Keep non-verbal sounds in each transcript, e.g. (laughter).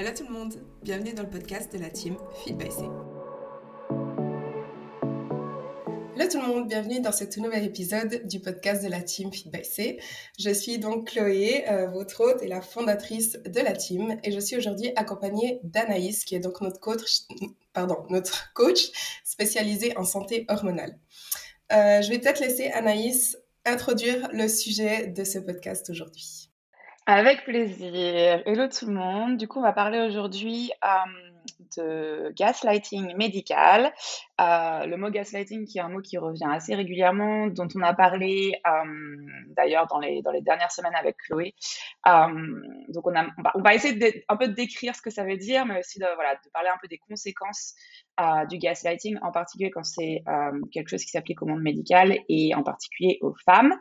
Hello tout le monde, bienvenue dans le podcast de la team Feed by C. Hello tout le monde, bienvenue dans ce tout nouvel épisode du podcast de la team Feed by C. Je suis donc Chloé, euh, votre hôte et la fondatrice de la team, et je suis aujourd'hui accompagnée d'Anaïs, qui est donc notre coach, pardon, notre coach spécialisé en santé hormonale. Euh, je vais peut-être laisser Anaïs introduire le sujet de ce podcast aujourd'hui. Avec plaisir. Hello tout le monde. Du coup, on va parler aujourd'hui de gaslighting médical. Euh, le mot gaslighting qui est un mot qui revient assez régulièrement, dont on a parlé d'ailleurs dans les, dans les dernières semaines avec Chloé. donc on, va, essayer de, un peu de décrire ce que ça veut dire, mais aussi de, voilà, de parler un peu des conséquences euh, du gaslighting, en particulier quand c'est quelque chose qui s'applique au monde médical et en particulier aux femmes.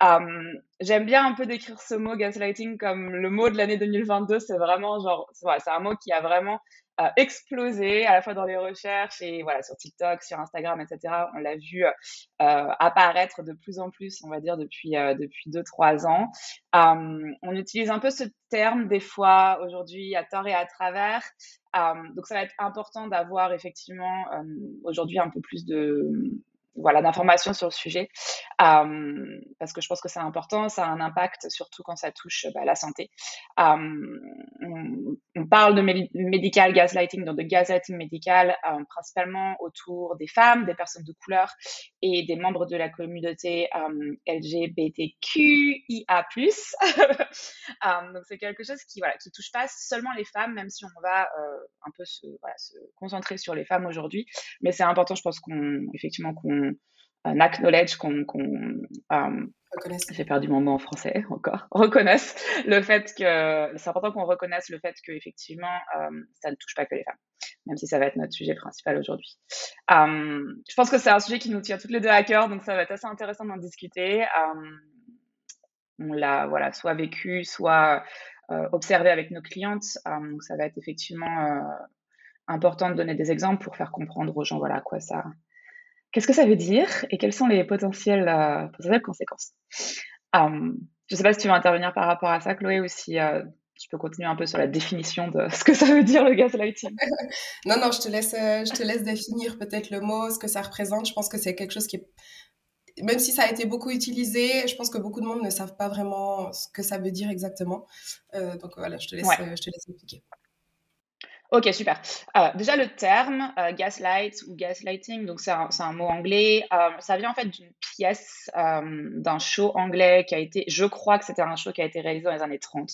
J'aime bien un peu décrire ce mot gaslighting comme le mot de l'année 2022. C'est vraiment genre, c'est un mot qui a vraiment euh, explosé à la fois dans les recherches et voilà sur TikTok, sur Instagram, etc. On l'a vu euh, apparaître de plus en plus, on va dire depuis euh, depuis deux trois ans. on utilise un peu ce terme des fois aujourd'hui à tort et à travers. donc ça va être important d'avoir effectivement aujourd'hui un peu plus de voilà, d'informations sur le sujet, euh, parce que je pense que c'est important, ça a un impact, surtout quand ça touche bah, la santé. Euh, on, parle de medical gaslighting, donc de gaslighting médical, euh, principalement autour des femmes, des personnes de couleur et des membres de la communauté LGBTQIA+. (laughs) donc c'est quelque chose qui, voilà, qui touche pas seulement les femmes, même si on va un peu se, se concentrer sur les femmes aujourd'hui, mais c'est important, je pense qu'on effectivement qu'on un acknowledge, qu'on qu euh, j'ai perdu mon mot en français (laughs) encore, reconnaisse le fait que c'est important qu'on reconnaisse le fait que effectivement euh, ça ne touche pas que les femmes, même si ça va être notre sujet principal aujourd'hui. Euh, je pense que c'est un sujet qui nous tient toutes les deux à cœur, donc ça va être assez intéressant d'en discuter. on l'a voilà soit vécu, soit observé avec nos clientes, donc ça va être effectivement important de donner des exemples pour faire comprendre aux gens voilà à quoi ça Qu'est-ce que ça veut dire et quelles sont les potentielles, euh, conséquences? Je ne sais pas si tu veux intervenir par rapport à ça, Chloé, ou si euh, tu peux continuer un peu sur la définition de (laughs) ce que ça veut dire le gaslighting. (laughs) non, non, je te laisse, euh, je te laisse définir peut-être le mot, ce que ça représente. Je pense que c'est quelque chose qui est même si ça a été beaucoup utilisé, je pense que beaucoup de monde ne savent pas vraiment ce que ça veut dire exactement. donc voilà, je te laisse, je te laisse expliquer. Ok, super. Euh, déjà, le terme euh, gaslight ou gaslighting, donc c'est un, mot anglais, euh, ça vient en fait d'une pièce d'un show anglais qui a été, je crois que c'était un show qui a été réalisé dans les années 30.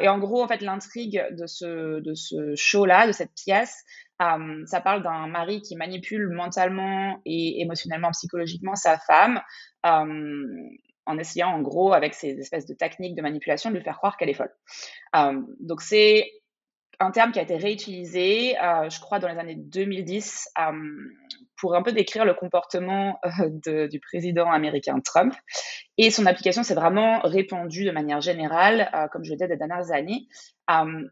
et en gros, en fait, l'intrigue de ce, de ce show-là, de cette pièce, ça parle d'un mari qui manipule mentalement et émotionnellement, psychologiquement sa femme en essayant en gros avec ces espèces de techniques de manipulation de lui faire croire qu'elle est folle. donc c'est un terme qui a été réutilisé, euh, je crois, dans les années 2010 euh, pour un peu décrire le comportement euh, du président américain Trump. Et son application s'est vraiment répandue de manière générale, comme je l'ai dit des dernières années.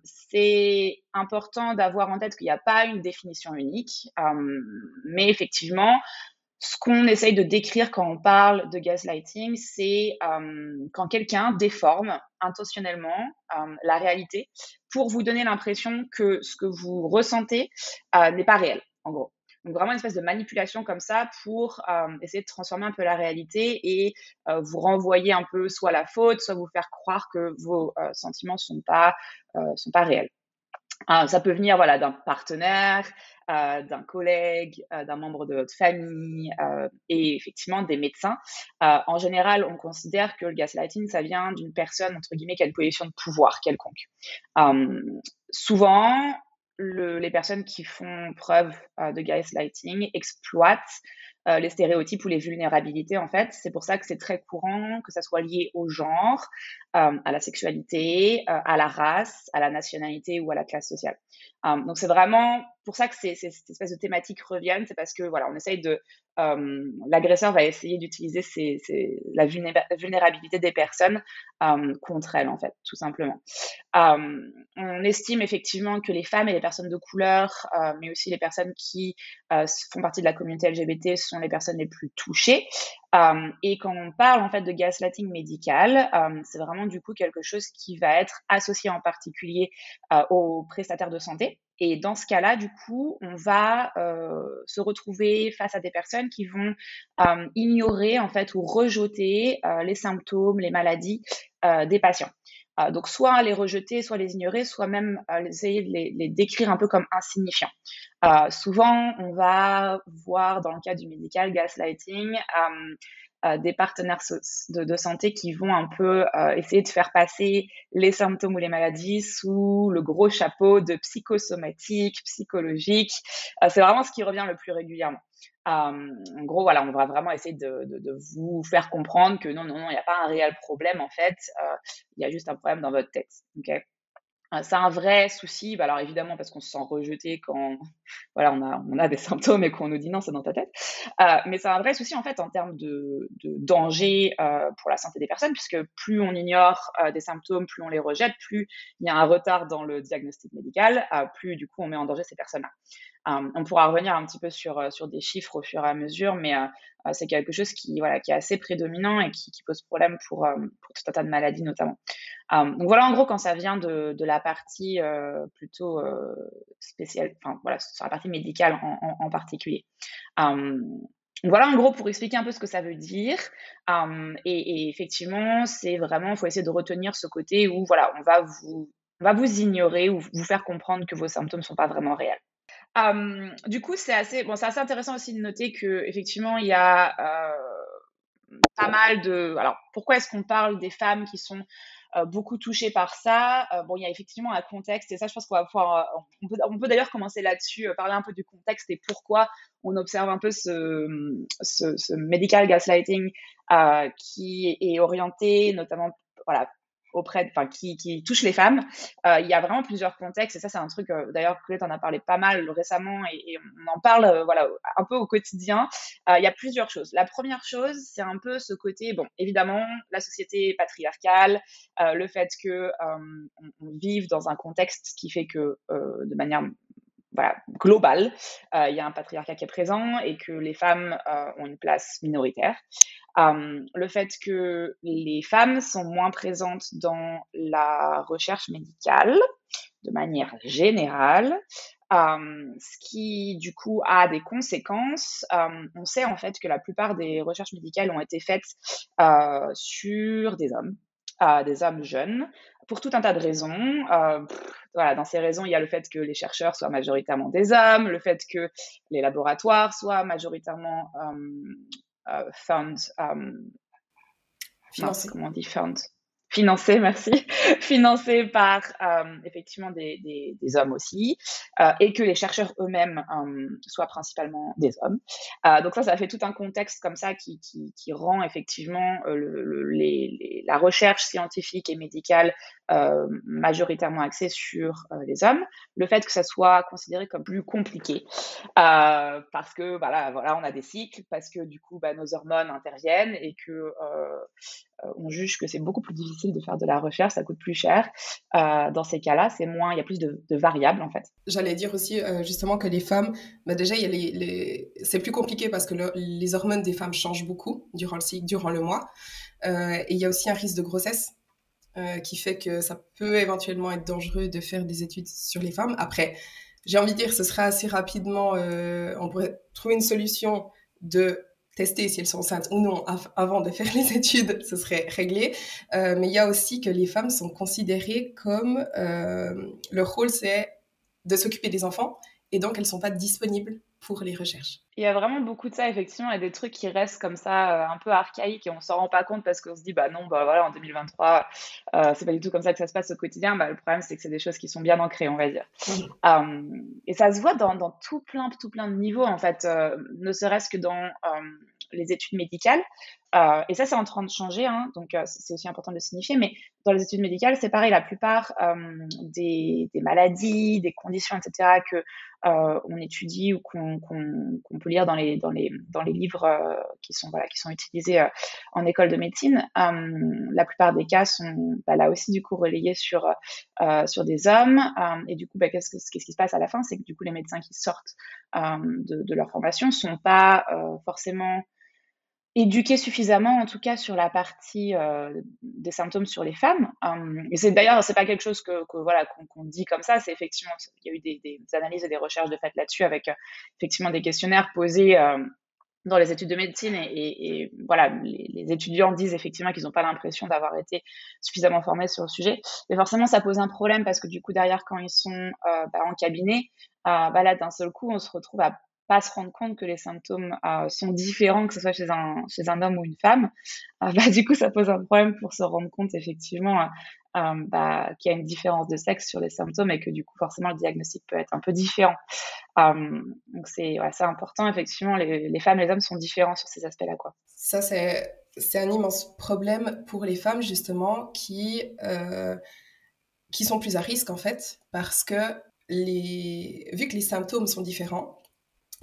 c'est important d'avoir en tête qu'il n'y a pas une définition unique, mais effectivement, ce qu'on essaye de décrire quand on parle de gaslighting, c'est euh, quand quelqu'un déforme intentionnellement euh, la réalité pour vous donner l'impression que ce que vous ressentez euh, n'est pas réel, en gros. Donc vraiment une espèce de manipulation comme ça pour essayer de transformer un peu la réalité et vous renvoyer un peu soit la faute, soit vous faire croire que vos sentiments sont pas sont pas réels. Ça peut venir voilà d'un partenaire, euh, d'un collègue, euh, d'un membre de votre famille euh, et effectivement des médecins. en général, on considère que le gaslighting, ça vient d'une personne, entre guillemets, qui a une position de pouvoir quelconque. souvent, le, les personnes qui font preuve de gaslighting exploitent euh, les stéréotypes ou les vulnérabilités en fait. C'est pour ça que c'est très courant que ça soit lié au genre, euh, à la sexualité, euh, à la race, à la nationalité ou à la classe sociale. Donc c'est vraiment pour ça que ces, ces, cette espèce de thématiques reviennent, c'est parce que voilà, on essaye de euh, l'agresseur va essayer d'utiliser la vulnérabilité des personnes euh, contre elles, en fait, tout simplement. Euh, on estime effectivement que les femmes et les personnes de couleur, mais aussi les personnes qui font partie de la communauté LGBT sont les personnes les plus touchées. Et quand on parle en fait de gaslighting médical, c'est vraiment du coup quelque chose qui va être associé en particulier aux prestataires de santé. Et dans ce cas-là, du coup, on va se retrouver face à des personnes qui vont ignorer en fait ou rejeter les symptômes, les maladies des patients. Euh, donc, soit les rejeter, soit les ignorer, soit même euh, essayer de les, décrire un peu comme insignifiants. Euh, souvent, on va voir dans le cas du medical gaslighting des partenaires de, santé qui vont un peu essayer de faire passer les symptômes ou les maladies sous le gros chapeau de psychosomatique, psychologique. c'est vraiment ce qui revient le plus régulièrement. Euh, en gros, voilà, on va vraiment essayer de, vous faire comprendre que non, non, non, il n'y a pas un réel problème en fait. Euh, il y a juste un problème dans votre tête. Euh, c'est un vrai souci. Bah, alors évidemment parce qu'on se sent rejeté quand (laughs) voilà on a des symptômes et qu'on nous dit non c'est dans ta tête. Mais c'est un vrai souci en fait en termes de, danger pour la santé des personnes puisque plus on ignore des symptômes, plus on les rejette, plus il y a un retard dans le diagnostic médical, plus du coup on met en danger ces personnes-là. Euh, on pourra revenir un petit peu sur sur des chiffres au fur et à mesure, mais c'est quelque chose qui voilà qui est assez prédominant et qui, pose problème pour tout un tas de maladies notamment. donc voilà en gros quand ça vient de de la partie plutôt spéciale, enfin voilà sur la partie médicale en, en, en particulier. Voilà en gros pour expliquer un peu ce que ça veut dire. et, effectivement, c'est vraiment, il faut essayer de retenir ce côté où voilà, on va vous, on va vous ignorer ou vous faire comprendre que vos symptômes ne sont pas vraiment réels. Du coup, c'est assez, bon, assez intéressant aussi de noter que effectivement, il y a euh, pas mal de. Alors, pourquoi est-ce qu'on parle des femmes qui sont euh, beaucoup touchées par ça? Euh, bon, il y a effectivement un contexte, et ça, je pense qu'on va pouvoir. on peut, d'ailleurs commencer là-dessus, parler un peu du contexte et pourquoi on observe un peu ce, ce, ce medical gaslighting euh, qui est orienté notamment voilà, qui, qui touche les femmes. Euh, il y a vraiment plusieurs contextes et ça, c'est un truc, euh, d'ailleurs, Colette en a parlé pas mal récemment et, on en parle, euh, voilà, un peu au quotidien. Il y a plusieurs choses. La première chose, c'est un peu ce côté, bon, évidemment, la société patriarcale, le fait que on, on, vive dans un contexte qui fait que, de manière global, euh, il y a un patriarcat qui est présent et que les femmes euh, ont une place minoritaire. Euh, le fait que les femmes sont moins présentes dans la recherche médicale de manière générale, ce qui du coup a des conséquences. on sait en fait que la plupart des recherches médicales ont été faites sur des hommes, des hommes jeunes, pour tout un tas de raisons. Euh, voilà, dans ces raisons, il y a le fait que les chercheurs soient majoritairement des hommes, le fait que les laboratoires soient majoritairement euh, euh, fund, euh, financés. comment on dit fund financé, (laughs) merci, par euh, effectivement des, hommes aussi, euh, et que les chercheurs eux-mêmes euh, soient principalement des hommes. Donc ça, ça fait tout un contexte comme ça qui, rend effectivement la recherche scientifique et médicale majoritairement axée sur les hommes. Le fait que ça soit considéré comme plus compliqué, parce que voilà, voilà, on a des cycles, parce que du coup, bah, nos hormones interviennent et que on juge que c'est beaucoup plus difficile de faire de la recherche, ça coûte plus cher. Euh, dans ces cas-là, c'est moins, il y a plus de, variables en fait. J'allais dire aussi euh, justement que les femmes, bah déjà, les, c'est plus compliqué parce que les hormones des femmes changent beaucoup durant le cycle, durant le mois. Euh, et il y a aussi un risque de grossesse qui fait que ça peut éventuellement être dangereux de faire des études sur les femmes. Après, j'ai envie de dire, ce sera assez rapidement, on pourrait trouver une solution de tester si elles sont enceintes ou non avant de faire (laughs) les études, ce serait réglé. Euh, mais il y a aussi que les femmes sont considérées comme euh, leur rôle, c'est de s'occuper des enfants et donc elles ne sont pas disponibles pour les recherches. Il y a vraiment beaucoup de ça, effectivement, et des trucs qui restent comme ça, euh, un peu archaïques, et on s'en rend pas compte parce qu'on se dit, bah non, bah voilà, en 2023, euh, c'est pas du tout comme ça que ça se passe au quotidien. Bah, le problème, c'est que c'est des choses qui sont bien ancrées, on va dire. Euh, et ça se voit dans, dans, tout plein, tout plein de niveaux, en fait, euh, ne serait-ce que dans les études médicales. Euh, et ça, c'est en train de changer, hein, donc euh, c'est aussi important de le signifier. Mais dans les études médicales, c'est pareil, la plupart euh, des, maladies, des conditions, etc., que on étudie ou qu'on qu peut lire dans les, livres qui, sont, utilisés en école de médecine, la plupart des cas sont bah, là aussi du coup relayés sur, des hommes. et du coup, bah, qu'est-ce, qui se passe à la fin? C'est que du coup, les médecins qui sortent de, de leur formation sont pas forcément éduqué suffisamment, en tout cas sur la partie des symptômes sur les femmes. Hum, et c'est d'ailleurs, c'est pas quelque chose que, voilà qu'on dit comme ça. C'est effectivement, il y a eu des, analyses et des recherches de fait là-dessus avec effectivement des questionnaires posés dans les études de médecine et, voilà, les, étudiants disent effectivement qu'ils n'ont pas l'impression d'avoir été suffisamment formés sur le sujet. Mais forcément, ça pose un problème parce que du coup, derrière, quand ils sont euh, bah, en cabinet, euh, bah, là, d'un seul coup, on se retrouve à pas se rendre compte que les symptômes euh, sont différents, que ce soit chez un, homme ou une femme, (laughs) bah, du coup, ça pose un problème pour se rendre compte effectivement bah, qu'il y a une différence de sexe sur les symptômes et que du coup, forcément, le diagnostic peut être un peu différent. donc, c'est assez important, effectivement, les, femmes et les hommes sont différents sur ces aspects-là. Ça, c'est, un immense problème pour les femmes, justement, qui, euh, qui sont plus à risque, en fait, parce que les... vu que les symptômes sont différents,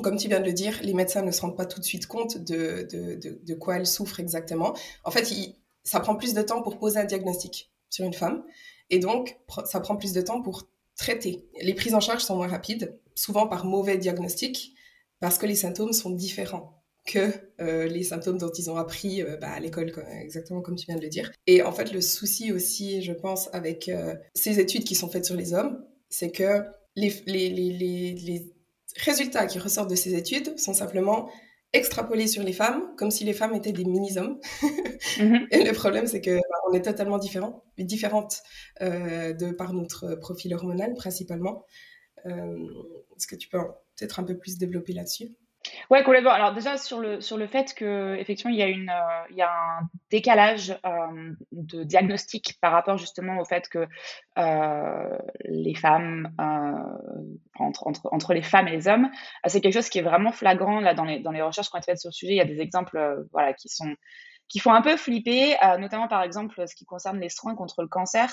comme tu viens de le dire, les médecins ne se rendent pas tout de suite compte de, de, quoi elles souffrent exactement. En fait, ça prend plus de temps pour poser un diagnostic sur une femme. Et donc, ça prend plus de temps pour traiter. Les prises en charge sont moins rapides, souvent par mauvais diagnostic, parce que les symptômes sont différents que euh, les symptômes dont ils ont appris euh, bah, à l'école, exactement comme tu viens de le dire. Et en fait, le souci aussi, je pense, avec euh, ces études qui sont faites sur les hommes, c'est que les, les, les, les, résultats qui ressortent de ces études sont simplement extrapoler sur les femmes comme si les femmes étaient des mini-hommes. Mhm. (laughs) Et le problème, c'est que bah, est totalement différents, différentes euh, de par notre profil hormonal principalement. Euh, Est-ce que tu peux peut-être un peu plus développer là-dessus? Ouais, complètement. Alors déjà sur le sur le fait que effectivement il y a une euh, il y a un décalage euh, de diagnostic par rapport justement au fait que euh, les femmes entre, entre entre les femmes et les hommes, c'est quelque chose qui est vraiment flagrant là dans les dans les recherches qu'on a faites sur le sujet. Il y a des exemples voilà qui sont qui font un peu flipper, notamment par exemple ce qui concerne les soins contre le cancer.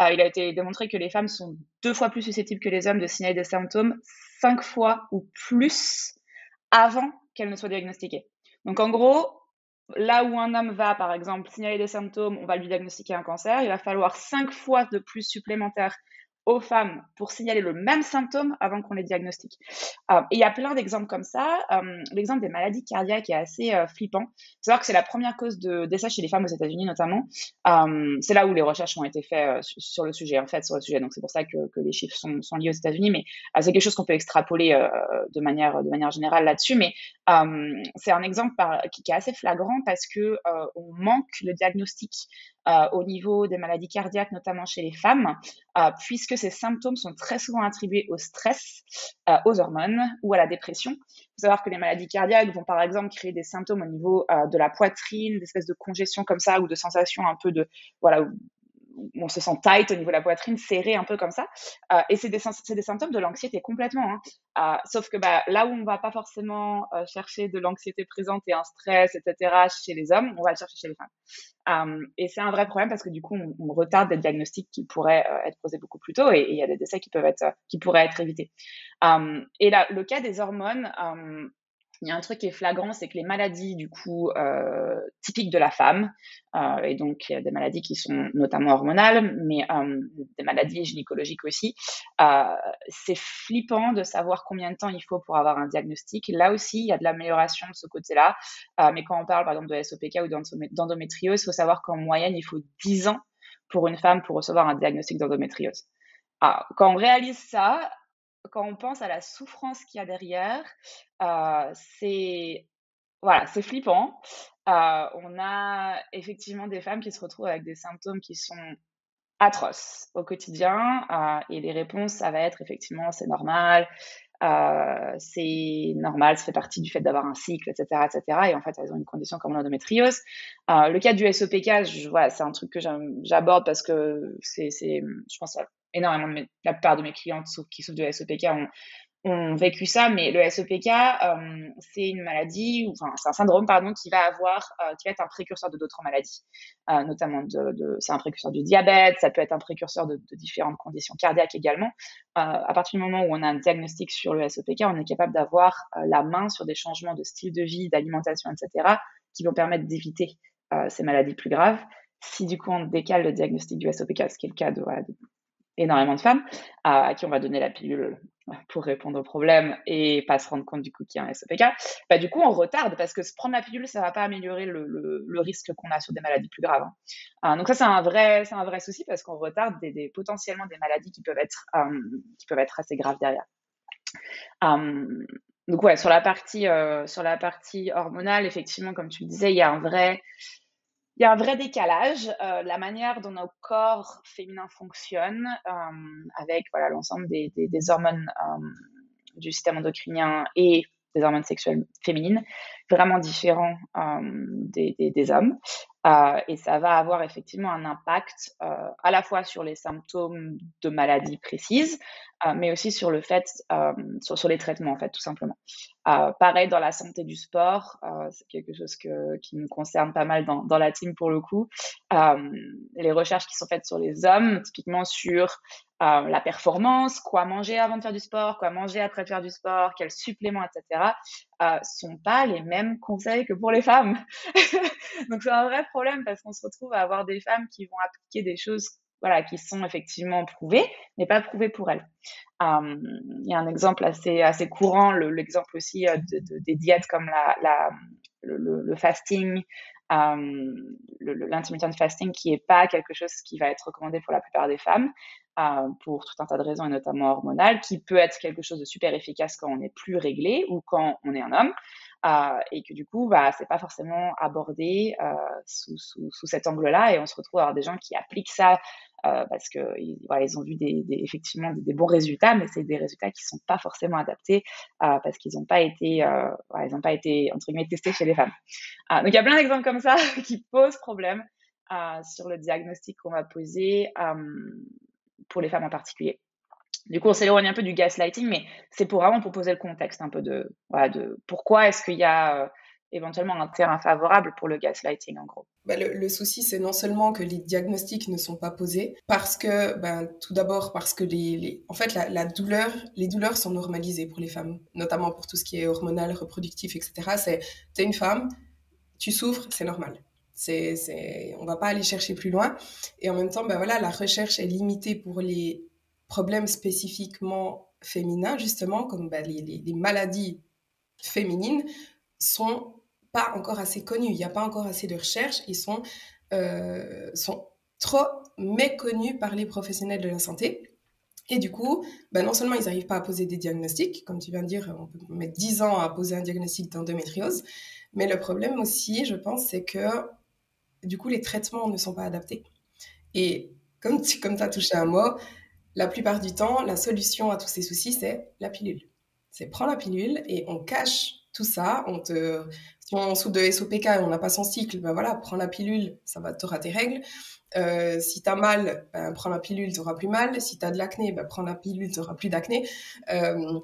il a été démontré que les femmes sont deux fois plus susceptibles que les hommes de signaler des symptômes, cinq fois ou plus avant qu'elle ne soit diagnostiquée. Donc en gros, là où un homme va, par exemple, signaler des symptômes, on va lui diagnostiquer un cancer, il va falloir cinq fois de plus supplémentaires aux femmes pour signaler le même symptôme avant qu'on les diagnostique. Euh, il y a plein d'exemples comme ça. Euh, l'exemple des maladies cardiaques est assez euh, flippant. Savoir que c'est la première cause de décès chez les femmes aux États-Unis notamment. c'est là où les recherches ont été faites sur le sujet, en fait, sur le sujet. Donc c'est pour ça que, les chiffres sont, liés aux États-Unis, mais c'est quelque chose qu'on peut extrapoler de manière générale là-dessus. Mais c'est un exemple qui, qui, est assez flagrant parce que on manque le diagnostic euh, au niveau des maladies cardiaques, notamment chez les femmes, euh, puisque ces symptômes sont très souvent attribués au stress, euh, aux hormones ou à la dépression. Il faut savoir que les maladies cardiaques vont par exemple créer des symptômes au niveau de la poitrine, des espèces de congestion comme ça, ou de sensations un peu de, voilà, on se sent tight au niveau de la poitrine, serré un peu comme ça. Euh, et c'est des, des, symptômes de l'anxiété complètement. Hein. Euh, sauf que bah, là où on va pas forcément euh, chercher de l'anxiété présente et un stress, etc., chez les hommes, on va le chercher chez les femmes. et c'est un vrai problème parce que du coup, on, retarde des diagnostics qui pourraient être posés beaucoup plus tôt et il y a des décès qui peuvent être, qui pourraient être évités. et là, le cas des hormones, il y a un truc qui est flagrant, c'est que les maladies du coup euh, typiques de la femme, euh, et donc des maladies qui sont notamment hormonales, mais euh, des maladies gynécologiques aussi, euh, c'est flippant de savoir combien de temps il faut pour avoir un diagnostic. Là aussi, il y a de l'amélioration de ce côté-là, euh, mais quand on parle par exemple de SOPK ou d'endométriose, il faut savoir qu'en moyenne, il faut 10 ans pour une femme pour recevoir un diagnostic d'endométriose. Ah, quand on réalise ça, quand on pense à la souffrance qu'il y a derrière, euh, c'est voilà, c'est flippant. Euh, on a effectivement des femmes qui se retrouvent avec des symptômes qui sont atroces au quotidien euh, et les réponses, ça va être effectivement c'est normal, c'est normal, ça fait partie du fait d'avoir un cycle, etc., etc. Et en fait, elles ont une condition comme l'endométriose. le cas du SOPK, voilà, c'est un truc que j'aborde parce que c'est, je pense, énormément de la plupart de mes clientes qui souffrent de SOPK ont, ont vécu ça, mais le SOPK, euh, c'est une maladie, enfin c'est un syndrome pardon, qui va avoir, euh, qui va être un précurseur de d'autres maladies, euh, notamment de, c'est un précurseur du diabète, ça peut être un précurseur de, de différentes conditions cardiaques également. à partir du moment où on a un diagnostic sur le SOPK, on est capable d'avoir la main sur des changements de style de vie, d'alimentation, etc., qui vont permettre d'éviter ces maladies plus graves. Si du coup on décale le diagnostic du SOPK, ce qui est le cas de, énormément de femmes, à, qui on va donner la pilule pour répondre au problème et pas se rendre compte du coup qu'il y a un SOPK, bah, du coup, on retarde parce que se prendre la pilule, ça va pas améliorer le, risque qu'on a sur des maladies plus graves. Hein. Euh, donc ça, c'est un vrai, un vrai souci parce qu'on retarde potentiellement des maladies qui peuvent être, euh, qui peuvent être assez graves derrière. Euh, donc ouais, sur la partie, sur la partie hormonale, effectivement, comme tu le disais, il y a un vrai, il y a un vrai décalage, euh, la manière dont nos corps féminins fonctionnent, euh, avec voilà l'ensemble des, hormones euh, du système endocrinien et des hormones sexuelles féminines, vraiment différents des, des, hommes. Euh, et ça va avoir effectivement un impact euh, à la fois sur les symptômes de maladies précises, mais aussi sur le fait, sur, les traitements en fait, tout simplement. pareil dans la santé du sport, c'est quelque chose qui nous concerne pas mal dans la team pour le coup. les recherches qui sont faites sur les hommes, typiquement sur euh, la performance, quoi manger avant de faire du sport, quoi manger après faire du sport, quels suppléments, etc., euh, sont pas les mêmes conseils que pour les femmes. (laughs) Donc c'est un vrai problème parce qu'on se retrouve à avoir des femmes qui vont appliquer des choses voilà, qui sont effectivement prouvées, mais pas prouvées pour elles. Euh, il y a un exemple assez, assez courant, l'exemple aussi euh, de, de, des diètes comme la, le, fasting, l'intermittent fasting, qui n'est pas quelque chose qui va être recommandé pour la plupart des femmes, euh, pour tout un tas de raisons, et notamment hormonales, qui peut être quelque chose de super efficace quand on est plus réglé ou quand on est un homme, euh, et que du coup, bah, c'est pas forcément abordé euh, sous, sous, sous, cet angle-là, et on se retrouve à avoir des gens qui appliquent ça euh, parce que voilà, ils ont vu des, des effectivement des, bons résultats, mais c'est des résultats qui sont pas forcément adaptés euh, parce qu'ils n'ont pas été, euh, voilà, ils n'ont pas été entre guillemets testés chez les femmes. donc il y a plein d'exemples comme ça (laughs) qui posent problème sur le diagnostic qu'on va poser pour les femmes en particulier. Du coup, on s'éloigne un peu du gaslighting, mais c'est pour vraiment pour poser le contexte un peu de, pourquoi est-ce qu'il y a euh, éventuellement un terrain favorable pour le gaslighting en gros. Bah, le, souci, c'est non seulement que les diagnostics ne sont pas posés, parce que, ben, tout d'abord, parce que les, en fait, la, douleur, les douleurs sont normalisées pour les femmes, notamment pour tout ce qui est hormonal, reproductif, etc. C'est, t'es une femme, tu souffres, c'est normal. C'est, c'est, on va pas aller chercher plus loin. Et en même temps, ben voilà, la recherche est limitée pour les problèmes spécifiquement féminins, justement, comme ben, les, maladies féminines, sont pas encore assez connus. Il n'y a pas encore assez de recherches. Ils sont, euh, sont trop méconnus par les professionnels de la santé. Et du coup, ben non seulement ils n'arrivent pas à poser des diagnostics, comme tu viens de dire, on peut mettre 10 ans à poser un diagnostic d'endométriose, mais le problème aussi, je pense, c'est que du coup, les traitements ne sont pas adaptés. Et comme tu comme as touché un mot, la plupart du temps, la solution à tous ces soucis, c'est la pilule. C'est prendre la pilule et on cache tout ça. On te, si on souffre de SOPK et on n'a pas son cycle, ben voilà, prends la pilule, ça va, t'auras tes règles. Euh, si t'as mal, ben, prends la pilule, t'auras plus mal. Si t'as de l'acné, ben, prends la pilule, t'auras plus d'acné. Euh,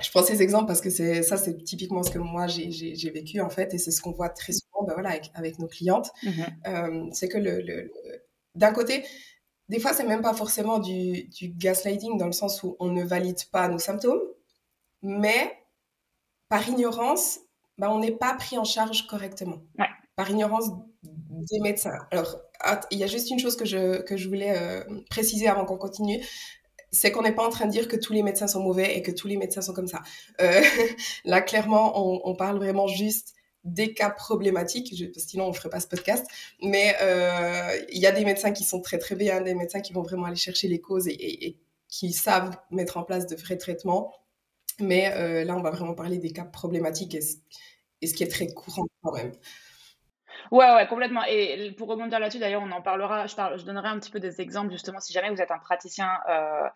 je prends ces exemples parce que c'est ça, c'est typiquement ce que moi j'ai vécu en fait, et c'est ce qu'on voit très souvent, ben voilà, avec, avec nos clientes. Mm -hmm. euh, c'est que le, le, le d'un côté, des fois, c'est même pas forcément du, du, gaslighting dans le sens où on ne valide pas nos symptômes, mais par ignorance, ben, on n'est pas pris en charge correctement. Ouais. Par ignorance des médecins. Alors, il y a juste une chose que je, que je voulais euh, préciser avant qu'on continue c'est qu'on n'est pas en train de dire que tous les médecins sont mauvais et que tous les médecins sont comme ça. Euh, (laughs) là, clairement, on, on, parle vraiment juste des cas problématiques, je, sinon on ne ferait pas ce podcast. Mais euh, il y a des médecins qui sont très très bien, des médecins qui vont vraiment aller chercher les causes et, qui savent mettre en place de vrais traitements. Mais euh, là, on va vraiment parler des cas problématiques et, ce qui est très courant quand même. Ouais, ouais, complètement. Et pour rebondir là-dessus, d'ailleurs, on en parlera. Je, parle, je donnerai un petit peu des exemples, justement, si jamais vous êtes un praticien euh,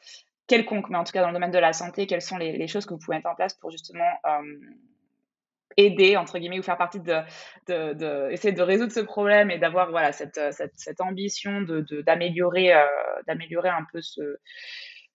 quelconque, mais en tout cas dans le domaine de la santé, quelles sont les, choses que vous pouvez mettre en place pour justement aider, entre guillemets, ou faire partie de, de, de, essayer de résoudre ce problème et d'avoir voilà, cette, cette, cette ambition d'améliorer de, euh, d'améliorer un peu ce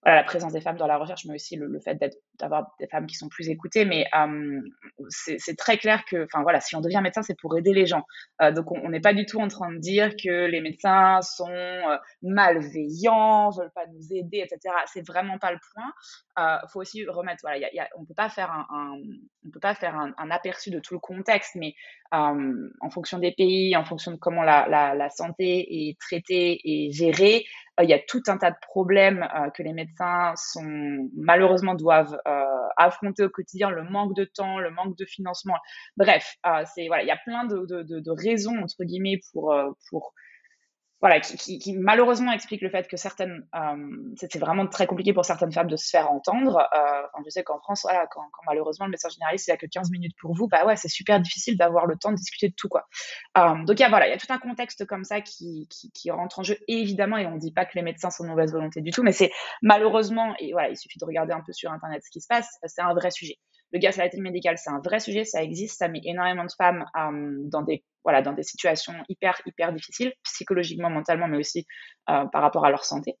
voilà, la présence des femmes dans la recherche, mais aussi le, le fait d'avoir des femmes qui sont plus écoutées. Mais euh, c'est très clair que, enfin voilà, si on devient médecin, c'est pour aider les gens. Euh, donc on n'est pas du tout en train de dire que les médecins sont euh, malveillants, veulent pas nous aider, etc. C'est vraiment pas le point. Il faut aussi remettre, voilà, on peut pas faire un, on peut pas faire un, aperçu de tout le contexte, mais en fonction des pays, en fonction de comment la, la, santé est traitée et gérée, il y a tout un tas de problèmes que les médecins sont malheureusement doivent affronter au quotidien le manque de temps, le manque de financement. Bref, c'est voilà, il y a plein de, raisons entre guillemets pour pour voilà, qui, malheureusement explique le fait que certaines, euh, c'est vraiment très compliqué pour certaines femmes de se faire entendre. Euh, je sais qu'en France, voilà, quand, malheureusement le médecin généraliste il a que 15 minutes pour vous, bah ouais, c'est super difficile d'avoir le temps de discuter de tout quoi. Euh, donc il y a voilà, il y a tout un contexte comme ça qui, qui, rentre en jeu évidemment, et on dit pas que les médecins sont de mauvaise volonté du tout, mais c'est malheureusement et voilà, il suffit de regarder un peu sur internet ce qui se passe, c'est un vrai sujet. Le gaslighting médical, c'est un vrai sujet, ça existe, ça met énormément de femmes euh, dans des voilà dans des situations hyper hyper difficiles psychologiquement, mentalement, mais aussi euh, par rapport à leur santé.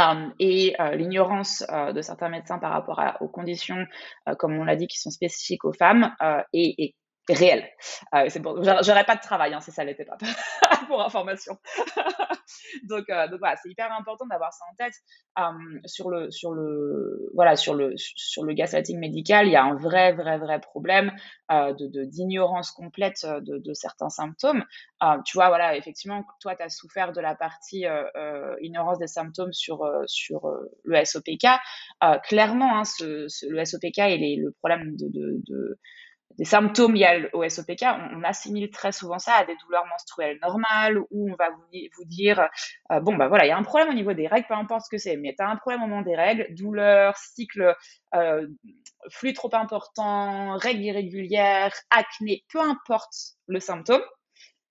Euh, et l'ignorance de certains médecins par rapport aux conditions, comme on l'a dit, qui sont spécifiques aux femmes, est, réel. Euh, c'est bon, j'aurais pas de travail hein, si ça l'était pas, (laughs) pour information. (laughs) donc, euh, donc voilà, c'est hyper important d'avoir ça en tête. Euh, sur le, sur le, voilà, sur le, sur le gaslighting médical, il y a un vrai, vrai, vrai problème euh, de d'ignorance complète de, de, certains symptômes. Euh, tu vois, voilà, effectivement, toi, tu as souffert de la partie euh, ignorance des symptômes sur, sur le SOPK. clairement, hein, ce, ce, le SOPK et le problème de, de, de des symptômes liés au SOPK, on, assimile très souvent ça à des douleurs menstruelles normales où on va vous, dire euh, bon bah voilà il y a un problème au niveau des règles, peu importe ce que c'est, mais tu as un problème au moment des règles, douleur, cycle, euh, flux trop important, règles irrégulières, acné, peu importe le symptôme,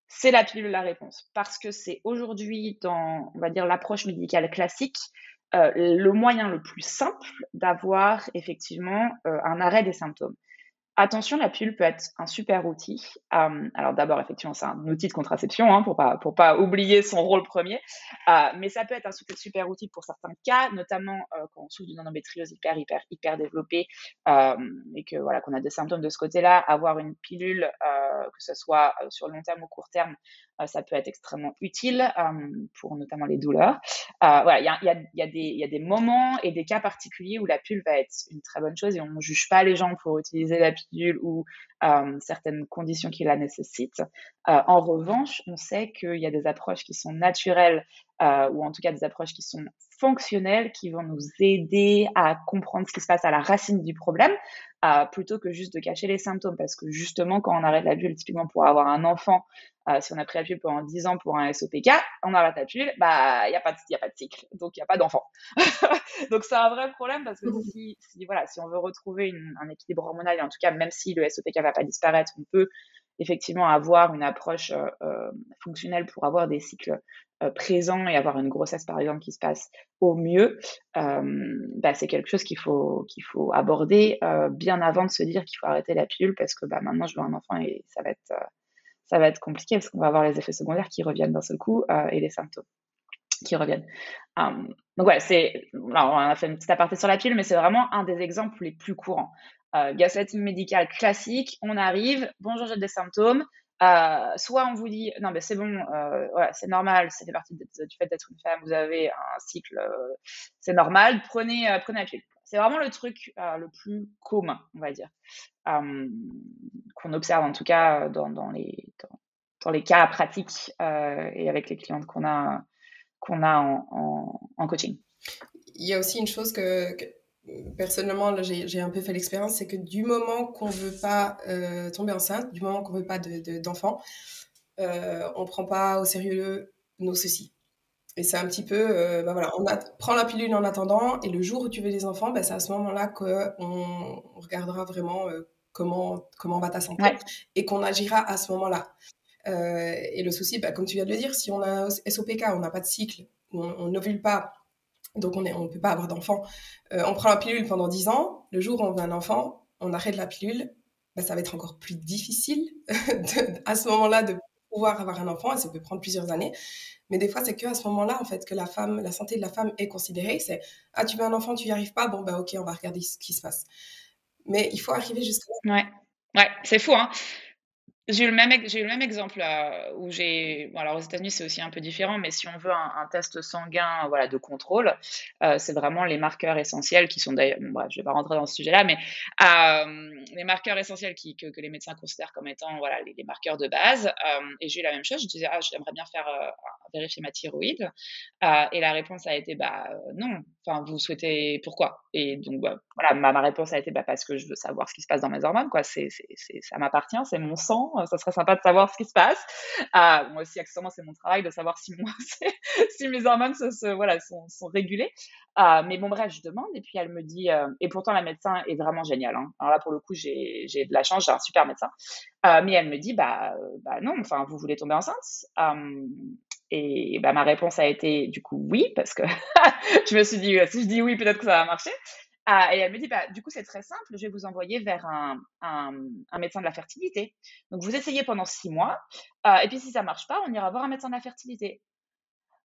c'est la pilule la réponse parce que c'est aujourd'hui dans on va dire l'approche médicale classique euh, le moyen le plus simple d'avoir effectivement un arrêt des symptômes. Attention, la pilule peut être un super outil. Euh, alors d'abord, effectivement, c'est un outil de contraception hein, pour pas pour pas oublier son rôle premier. Euh, mais ça peut être un super outil pour certains cas, notamment euh, quand on souffre d'une endométriose hyper hyper hyper développée et que voilà qu'on a des symptômes de ce côté-là, avoir une pilule, que ce soit sur long terme ou court terme, ça peut être extrêmement utile pour notamment les douleurs. voilà, il y a, y, a, y a des moments et des cas particuliers où la pilule va être une très bonne chose et on ne juge pas les gens pour utiliser la pilule ou euh, certaines conditions qui la nécessitent. Euh, en revanche, on sait qu'il y a des approches qui sont naturelles euh, ou en tout cas des approches qui sont fonctionnelles qui vont nous aider à comprendre ce qui se passe à la racine du problème euh, plutôt que juste de cacher les symptômes. Parce que justement quand on arrête la pilule typiquement pour avoir un enfant euh, si on a pris la pilule pendant 10 ans pour un SOPK on arrête la pilule bah il y a pas de a pas de cycle. Donc il y a pas d'enfant. (laughs) Donc c'est un vrai problème parce que si, voilà si on veut retrouver une, un équilibre hormonal et en tout cas même si le SOPK va pas disparaître on peut effectivement avoir une approche euh, euh, fonctionnelle pour avoir des cycles euh, présents et avoir une grossesse par exemple qui se passe au mieux, bah, c'est quelque chose qu'il faut qu'il faut aborder bien avant de se dire qu'il faut arrêter la pilule parce que bah, maintenant je veux un enfant et ça va être ça va être compliqué parce qu'on va avoir les effets secondaires qui reviennent d'un seul coup et les symptômes qui reviennent. donc ouais, c'est on a fait une petite aparté sur la pilule, mais c'est vraiment un des exemples les plus courants euh, gaslighting médical classique, on arrive, bonjour, j'ai des symptômes. Euh, soit on vous dit non mais c'est bon, euh, c'est normal, c'est fait partie du fait d'être une femme, vous avez un cycle, euh, c'est normal, prenez euh, prenez la pilule. C'est vraiment le truc le plus commun, on va dire, qu'on observe en tout cas dans, dans les dans, dans, les cas pratiques et avec les clientes qu'on a qu'on a en, en, en, coaching. Il y a aussi une chose que, que personnellement, j'ai un peu fait l'expérience, c'est que du moment qu'on veut pas euh, tomber enceinte, du moment qu'on veut pas d'enfant, de, euh, on prend pas au sérieux nos soucis. Et c'est un petit peu, euh, bah voilà, on prend la pilule en attendant, et le jour où tu veux des enfants, bah, c'est à ce moment-là qu'on on regardera vraiment euh, comment, comment va ta santé, et qu'on agira à ce moment-là. Et le souci, bah, comme tu viens de le dire, si on a un SOPK, on n'a pas de cycle, on n'ovule pas, donc on ne peut pas avoir d'enfant. Euh, on prend la pilule pendant 10 ans, le jour où on veut un enfant, on arrête la pilule, bah, ça va être encore plus difficile (laughs) à ce moment-là de pouvoir avoir un enfant, ça peut prendre plusieurs années. Mais des fois, c'est qu'à ce moment-là, en fait, que la santé de la femme est considérée. C'est ah, tu veux un enfant, tu n'y arrives pas, bon, bah ok, on va regarder ce qui se passe. Mais il faut arriver jusqu'à là. Ouais, ouais c'est fou, hein. J'ai eu le même, exemple euh, où j'ai. Alors aux États-Unis, c'est aussi un peu différent, mais si on veut un, test sanguin voilà, de contrôle, euh, c'est vraiment les marqueurs essentiels qui sont d'ailleurs. Bon, bref, je ne vais pas rentrer dans ce sujet-là, mais euh, les marqueurs essentiels qui, que, les médecins considèrent comme étant voilà, les, marqueurs de base. et j'ai eu la même chose. Je disais, ah, j'aimerais bien faire vérifier ma thyroïde. et la réponse a été, bah non. Enfin, vous souhaitez pourquoi? Et donc, bah, voilà, ma, réponse a été, bah, parce que je veux savoir ce qui se passe dans mes hormones. Quoi. C'est, c'est, ça m'appartient, c'est mon sang ça serait sympa de savoir ce qui se passe. Euh, moi aussi, accessoirement, c'est mon travail de savoir si, (laughs) mes hormones sont régulées. Euh, mais bon, bref, je demande et puis elle me dit, et pourtant la médecin est vraiment géniale. Hein. Alors là, pour le coup, j'ai de la chance, j'ai un super médecin. mais elle me dit, bah, bah non, enfin, vous voulez tomber enceinte? Et bah, ma réponse a été du coup oui, parce que (laughs) je me suis dit, si je dis oui, peut-être que ça va marcher. Ah, et elle me dit, bah, du coup, c'est très simple, je vais vous envoyer vers un, un, médecin de la fertilité. Donc, vous essayez pendant six mois, euh, et puis si ça marche pas, on ira voir un médecin de la fertilité.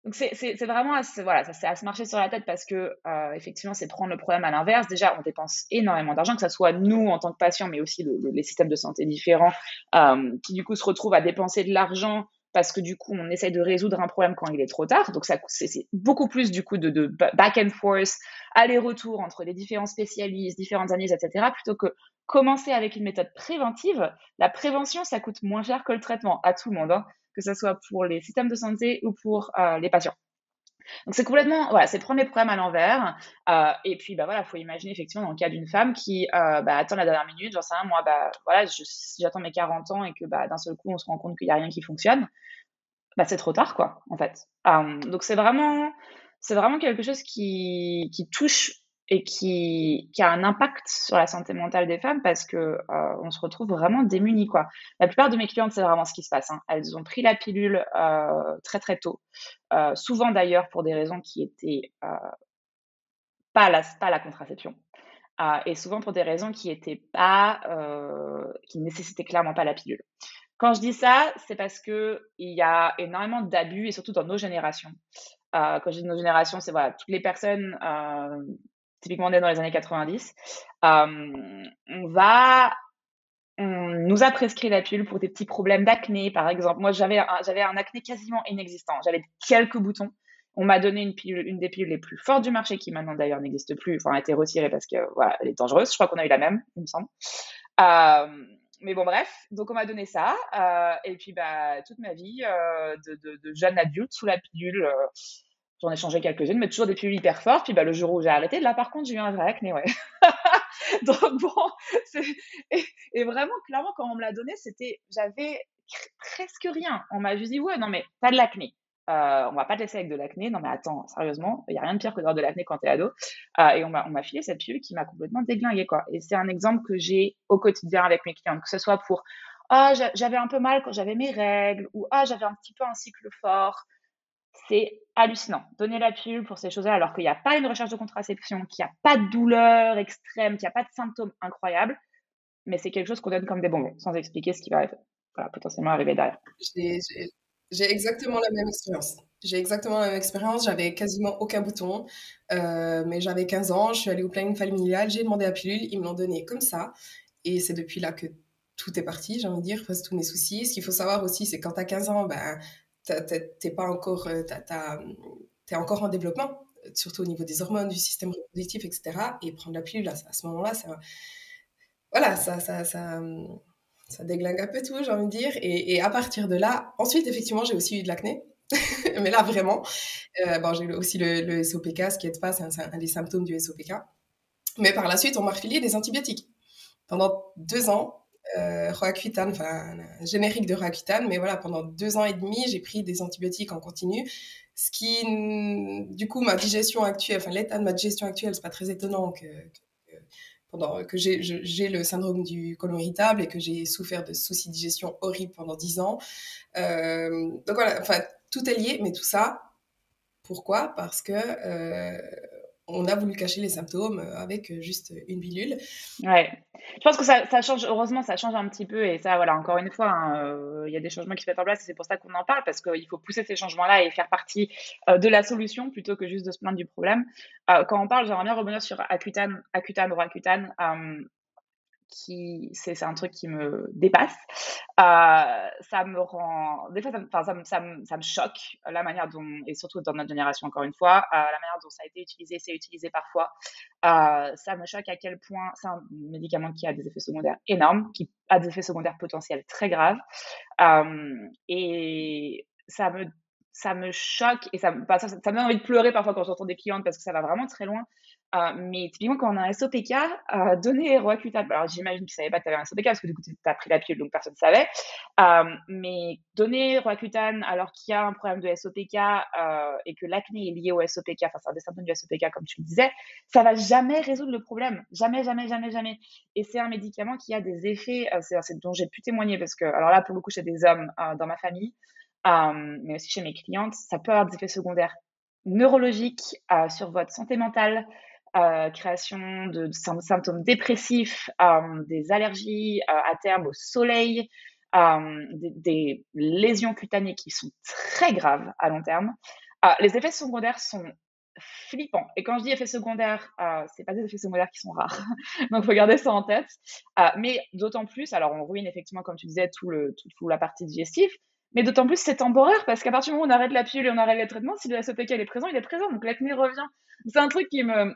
Donc, c'est vraiment à se, voilà, ça, à se marcher sur la tête parce que, euh, effectivement, c'est prendre le problème à l'inverse. Déjà, on dépense énormément d'argent, que ce soit nous en tant que patients, mais aussi les systèmes de santé différents, euh, qui du coup se retrouvent à dépenser de l'argent parce que du coup, on essaye de résoudre un problème quand il est trop tard. Donc, ça, c'est beaucoup plus du coup de, back and forth, aller-retour entre les différents spécialistes, différentes analyses, etc., plutôt que commencer avec une méthode préventive. La prévention, ça coûte moins cher que le traitement à tout le monde, hein, que ce soit pour les systèmes de santé ou pour euh, les patients. Donc c'est complètement, voilà, c'est prendre les problèmes à l'envers. Euh, et puis bah voilà, faut imaginer effectivement dans le cas d'une femme qui euh, bah, attend la dernière minute, sais rien, moi bah voilà, j'attends mes 40 ans et que bah d'un seul coup on se rend compte qu'il n'y a rien qui fonctionne, bah c'est trop tard quoi, en fait. Euh, donc c'est vraiment, c'est vraiment quelque chose qui, qui touche et qui, qui, a un impact sur la santé mentale des femmes parce que euh, on se retrouve vraiment démunis quoi. La plupart de mes clientes c'est vraiment ce qui se passe. Hein. Elles ont pris la pilule euh, très très tôt, euh, souvent d'ailleurs pour des raisons qui étaient pas la pas la contraception et souvent pour des raisons qui étaient pas qui nécessitaient clairement pas la pilule. Quand je dis ça, c'est parce que il y a énormément d'abus et surtout dans nos générations. quand je dis nos générations, c'est voilà toutes les personnes typiquement dans les années 90, euh, on va on nous a prescrit la pilule pour des petits problèmes d'acné, par exemple. Moi, j'avais un, j'avais un acné quasiment inexistant. J'avais quelques boutons. On m'a donné une pilule, une des pilules les plus fortes du marché, qui maintenant d'ailleurs n'existe plus. Enfin, a été retirée parce que voilà, elle est dangereuse. Je crois qu'on a eu la même, il me semble. Euh, mais bon, bref. Donc on m'a donné ça. Euh, et puis bah toute ma vie de, de, jeune adulte sous la pilule. J'en ai changé quelques-unes, mais toujours des pilules hyper fortes. Puis bah, le jour où j'ai arrêté, là par contre, j'ai eu un vrai acné, ouais. (laughs) Donc bon, et, et, vraiment, clairement, quand on me l'a donné, c'était, j'avais presque rien. On m'a juste dit, ouais, non mais t'as de l'acné. Euh, on va pas te laisser avec de l'acné. Non mais attends, sérieusement, il y a rien de pire que d'avoir de l'acné quand t'es ado. Euh, et on m'a, filé cette pilule qui m'a complètement déglingué quoi. Et c'est un exemple que j'ai au quotidien avec mes clients, que ce soit pour ah j'avais un peu mal quand j'avais mes règles ou ah j'avais un petit peu un cycle fort c'est hallucinant. Donner la pilule pour ces choses-là alors qu'il n'y a pas une recherche de contraception, qu'il n'y a pas de douleur extrême, qu'il n'y a pas de symptômes incroyables, mais c'est quelque chose qu'on donne comme des bonbons, sans expliquer ce qui va potentiellement arriver derrière. J'ai exactement la même expérience. J'ai exactement la même expérience. J'avais quasiment aucun bouton, euh, mais j'avais 15 ans. Je suis allée au planning familial, j'ai demandé la pilule, ils me l'ont donnée comme ça. Et c'est depuis là que tout est parti, j'ai envie de dire, tous mes soucis. Ce qu'il faut savoir aussi, c'est quand tu as 15 ans, ben, t'es pas encore, euh, t'es encore en développement, surtout au niveau des hormones, du système reproductif, etc. Et prendre la pilule, à ce moment-là, ça, voilà, ça, déglingue un peu tout, j'ai envie de dire. Et, à partir de là, ensuite, effectivement, j'ai aussi eu de l'acné. (laughs) Mais là, vraiment, euh, bon, j'ai aussi le, SOPK, ce qui est pas, c'est un, des symptômes du SOPK. Mais par la suite, on m'a refilé des antibiotiques. Pendant deux ans, euh, Roaccutane, enfin générique de Roaccutane, mais voilà, pendant deux ans et demi, j'ai pris des antibiotiques en continu, ce qui, du coup, ma digestion actuelle, enfin l'état de ma digestion actuelle, c'est pas très étonnant que, pendant que j'ai le syndrome du côlon irritable et que j'ai souffert de soucis de digestion horribles pendant dix ans. Euh, donc voilà, enfin tout est lié, mais tout ça, pourquoi? Parce que euh, on a voulu cacher les symptômes euh, avec euh, juste une pilule. Ouais. Je pense que ça, change, heureusement, ça change un petit peu. Et ça, voilà, encore une fois, hein, euh, il y a des changements qui se mettent en place et c'est pour ça qu'on en parle parce qu'il faut pousser ces changements-là et faire partie de la solution plutôt que juste de se plaindre du problème. quand on parle, j'aimerais bien revenir sur Accutane, Accutane ou Accutane c'est un truc qui me dépasse. Euh, ça me rend, des fois, ça, me choque la manière dont, et surtout dans notre génération encore une fois, euh, la manière dont ça a été utilisé, c'est utilisé parfois. Euh, ça me choque à quel point c'est un médicament qui a des effets secondaires énormes, qui a des effets secondaires potentiels très graves, et ça me ça me choque et ça, ça, ça, me donne envie de pleurer parfois quand j'entends des clientes parce que ça va vraiment très loin. Euh, mais typiquement, quand on a un SOPK, euh, donner Roaccutane, alors j'imagine que tu savais pas que tu avais un SOPK parce que du coup, tu as pris la pilule, donc personne ne savait. Euh, mais donner Roaccutane alors qu'il y a un problème de SOPK euh, et que l'acné est lié au SOPK, enfin, c'est un des symptômes du SOPK, comme tu le disais, ça va jamais résoudre le problème. Jamais, jamais, jamais, jamais. Et c'est un médicament qui a des effets, c'est dont j'ai pu témoigner parce que, alors là, pour le coup, j'ai des hommes dans ma famille, mais aussi chez mes clientes, ça peut avoir des effets secondaires neurologiques sur votre santé mentale, euh, création de symptômes dépressifs, euh, des allergies euh, à terme au soleil, des, lésions cutanées qui sont très graves à long terme. les effets secondaires sont flippants. Et quand je dis effets secondaires, c'est pas des effets secondaires qui sont rares. (laughs) Donc, faut garder ça en tête. mais d'autant plus, alors on ruine effectivement, comme tu disais, tout le, tout, la partie digestive. Mais d'autant plus, c'est temporaire parce qu'à partir du moment où on arrête la pilule et on arrête le traitement, si le SOPK est présent, il est présent. Donc l'acné revient. C'est un truc qui me,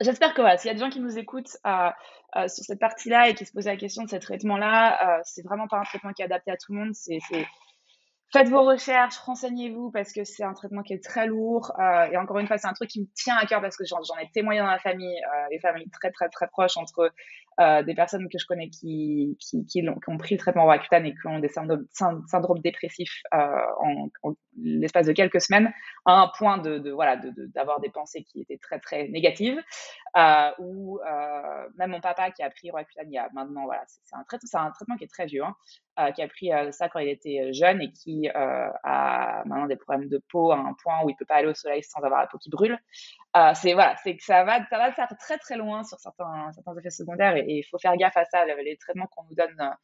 J'espère que voilà, s'il y a des gens qui nous écoutent euh, euh, sur cette partie-là et qui se posent la question de ce traitement-là, euh, c'est vraiment pas un traitement qui est adapté à tout le monde. Faites vos recherches, renseignez-vous parce que c'est un traitement qui est très lourd. Euh, et encore une fois, c'est un truc qui me tient à cœur parce que j'en, ai témoigné dans la famille, les familles très très très proches entre des personnes que je connais qui, qui, qui, ont, qui ont pris le traitement Roaccutane et qui ont des syndromes, syndromes dépressifs en, en l'espace de quelques semaines, à un point de, de voilà de, d'avoir des pensées qui étaient très très négatives. ou même mon papa qui a pris Roaccutane il y a maintenant voilà, c'est, un, un traitement qui est très vieux. Hein, qui a pris ça quand il était jeune et qui a maintenant des problèmes de peau à un point où il peut pas aller au soleil sans avoir la peau qui brûle. c'est voilà, c'est que ça va, ça va faire très très loin sur certains, certains effets secondaires et il faut faire gaffe à ça. Les traitements qu'on nous donne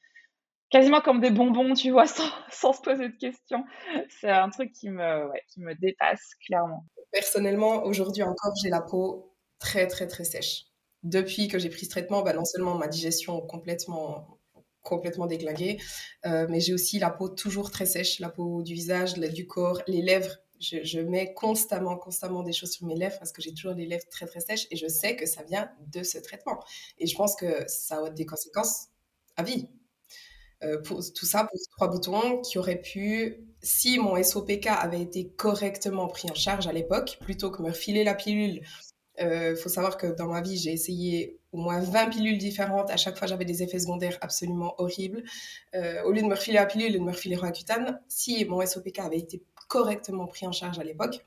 quasiment comme des bonbons, tu vois, (laughs) sans, sans se poser de questions. C'est un truc qui me, qui me dépasse clairement. Personnellement, aujourd'hui encore, j'ai la peau très très très sèche. Depuis que j'ai pris ce traitement, bah, non seulement ma digestion complètement complètement déglinguée, euh, mais j'ai aussi la peau toujours très sèche, la peau du visage, du corps, les lèvres. Je, mets constamment, constamment des choses sur mes lèvres parce que j'ai toujours les lèvres très, très sèches et je sais que ça vient de ce traitement. Et je pense que ça a des conséquences à vie. Euh, pour tout ça, pour trois boutons qui auraient pu, si mon SOPK avait été correctement pris en charge à l'époque, plutôt que me refiler la pilule il euh, faut savoir que dans ma vie, j'ai essayé au moins 20 pilules différentes. À chaque fois, j'avais des effets secondaires absolument horribles. Euh, au lieu de me refiler la pilule et de me refiler Roaccutane, si mon SOPK avait été correctement pris en charge à l'époque,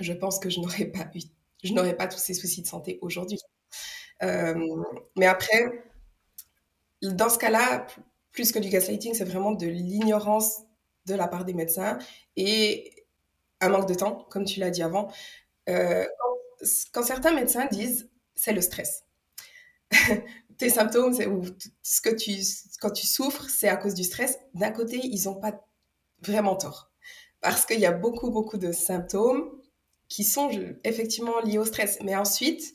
je pense que je n'aurais pas eu, je n'aurais pas tous ces soucis de santé aujourd'hui. Euh, mais après, dans ce cas-là, plus que du gaslighting, c'est vraiment de l'ignorance de la part des médecins et un manque de temps, comme tu l'as dit avant. Quand certains médecins disent c'est le stress. (laughs) Tes symptômes, ou ce que tu, quand tu souffres, c'est à cause du stress. D'un côté, ils n'ont pas vraiment tort. Parce qu'il y a beaucoup, beaucoup de symptômes qui sont effectivement liés au stress. Mais ensuite,